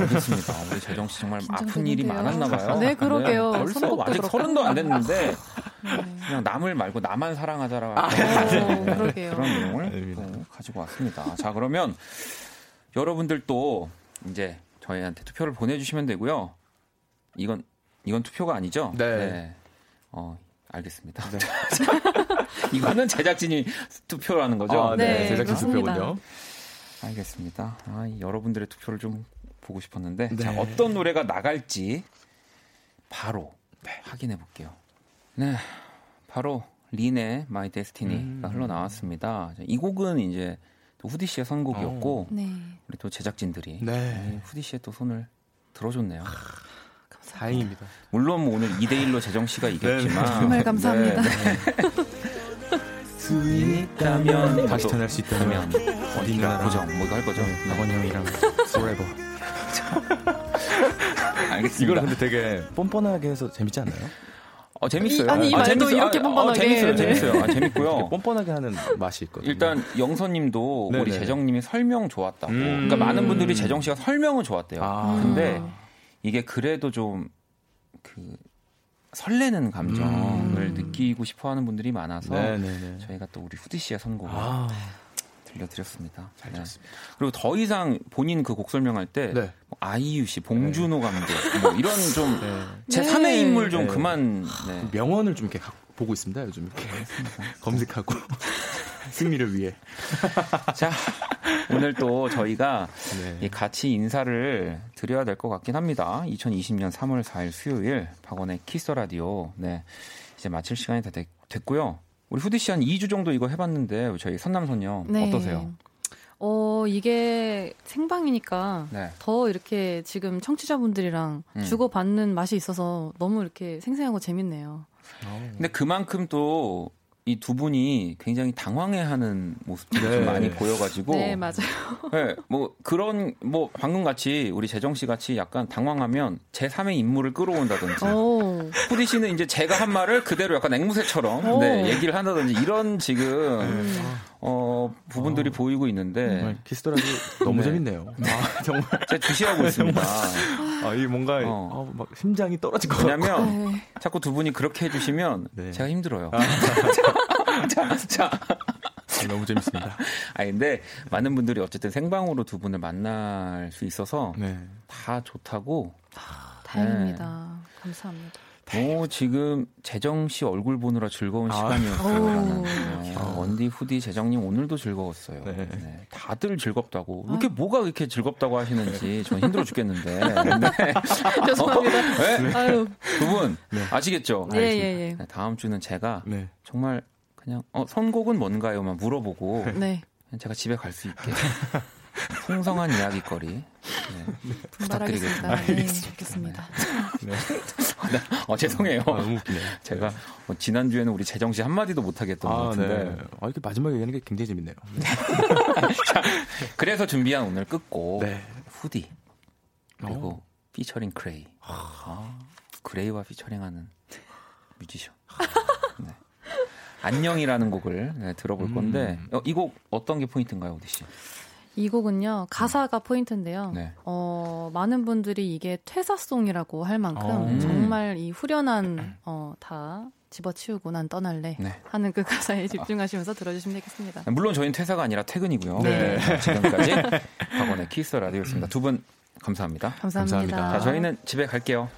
알겠습니다. 우리 재정 씨 정말 아픈 일이 많았나 봐요. 네, 그러게요. 네, 벌써 아직 서른도 안 됐는데 네. 그냥 남을 말고 나만 사랑하자라 아, 네. 그러게요. 그런 내용을 또 가지고 왔습니다. 자, 그러면 여러분들 또 이제 저희한테 투표를 보내주시면 되고요. 이건 이건 투표가 아니죠? 네. 네. 어, 알겠습니다. 네. 이거는 제작진이 투표하는 거죠? 아, 네. 네. 제작진 투표군요. 알겠습니다. 아, 여러분들의 투표를 좀 보고 싶었는데 네. 자, 어떤 노래가 나갈지 바로 네. 확인해 볼게요. 네, 바로 린의 My Destiny가 음. 흘러나왔습니다. 이 곡은 이제 또 후디 씨의 선곡이었고 어. 네. 우리 또 제작진들이 네. 후디 씨의 또 손을 들어줬네요. 아, 다행입니다. 물론 뭐 오늘 2대 1로 재정 씨가 이겼지만 정말 감사합니다. 수 있다면 다시 태어날 수 있다면 어딘가 고정 뭐 이거 할 거죠. 박원 형이랑 forever. 알겠습니다. 이걸 근데 되게 뻔뻔하게 해서 재밌지 않나요? 어, 재밌어요. 이, 아니, 이 아, 말도 이렇게 아, 뻔뻔하게. 어, 재밌어요, 재밌어요. 아, 재밌고요. 뻔뻔하게 하는 맛이 있거든요. 일단 영선 님도 우리 재정 님이 설명 좋았다고. 음~ 그러니까 많은 분들이 재정 씨가 설명은 좋았대요. 아~ 근데 이게 그래도 좀 그 설레는 감정을 음~ 느끼고 싶어 하는 분들이 많아서 네네네. 저희가 또 우리 후디 씨의 선곡을 아~ 들려드렸습니다. 잘 들었습니다. 네. 그리고 더 이상 본인 그 곡 설명할 때 네. 뭐 아이유 씨, 봉준호 네. 감독 뭐 이런 좀제 네. 3의 인물 좀 네. 그만 네. 명언을 좀 이렇게 보고 있습니다. 요즘 이렇게 검색하고 승리를 위해. 자 오늘 또 저희가 같이 인사를 드려야 될 것 같긴 합니다. 2020년 3월 4일 수요일 박원의 키스 라디오 네 이제 마칠 시간이 다 됐, 됐고요. 우리 후디 씨 한 2주 정도 이거 해봤는데 저희 선남선녀 네. 어떠세요? 어, 이게 생방이니까 네. 더 이렇게 지금 청취자분들이랑 음. 주고받는 맛이 있어서 너무 이렇게 생생하고 재밌네요. 근데 그만큼 또 이 두 분이 굉장히 당황해하는 모습들이 네. 좀 많이 보여가지고 네 맞아요. 네, 뭐 그런 뭐 방금 같이 우리 재정 씨 같이 약간 당황하면 제 3의 인물을 끌어온다든지 후디 씨는 이제 제가 한 말을 그대로 약간 앵무새처럼 네, 얘기를 한다든지 이런 지금 음. 어 부분들이 어. 보이고 있는데 키스터라기 너무 네. 재밌네요. 아, 정말 제가 주시하고 있습니다. 아, 이 뭔가 어. 아, 막 심장이 떨어질 것 같고. 왜냐면 네. 자꾸 두 분이 그렇게 해주시면 네. 제가 힘들어요. 아, 자, 자. 아, 너무 재밌습니다. 아 근데 많은 분들이 어쨌든 생방으로 두 분을 만날 수 있어서 네. 다 좋다고. 아, 다행입니다. 네. 감사합니다. 뭐 지금 재정 씨 얼굴 보느라 즐거운 아. 시간이었어요. 아, 원디, 후디, 재정님 오늘도 즐거웠어요. 네. 네. 다들 즐겁다고. 이렇게 아. 뭐가 이렇게 즐겁다고 하시는지 전 힘들어 죽겠는데. 네. 죄송합니다. 어? 네? 두분 네. 아시겠죠? 예, 예, 예. 네, 다음 주는 제가 네. 정말 그냥 어, 선곡은 뭔가요만 물어보고 네. 제가 집에 갈 수 있게 풍성한 이야기거리 네, 부탁드리겠습니다. 네, 좋겠습니다. 네. 어, 죄송해요. 아, 너무 웃기네. 제가 뭐 지난 주에는 우리 재정 씨 한마디도 못 하겠던 아, 것 같은데. 네. 아, 이렇게 마지막에 얘기하는 게 굉장히 재밌네요. 자, 그래서 준비한 오늘 끝곡 네. 후디 그리고 오. 피처링 크레이. 아, 그레이와 피처링하는 뮤지션. 네. 안녕이라는 곡을 네, 들어볼 건데 음. 어, 이곡 어떤 게 포인트인가요, 후디 씨? 이 곡은요 가사가 포인트인데요. 네. 어, 많은 분들이 이게 퇴사송이라고 할 만큼 어. 정말 이 후련한 어, 다 집어치우고 난 떠날래 네. 하는 그 가사에 집중하시면서 들어주시면 되겠습니다. 물론 저희는 퇴사가 아니라 퇴근이고요. 네. 네. 지금까지 박원의 키스 라디오였습니다. 두 분 감사합니다. 감사합니다. 감사합니다. 자, 저희는 집에 갈게요.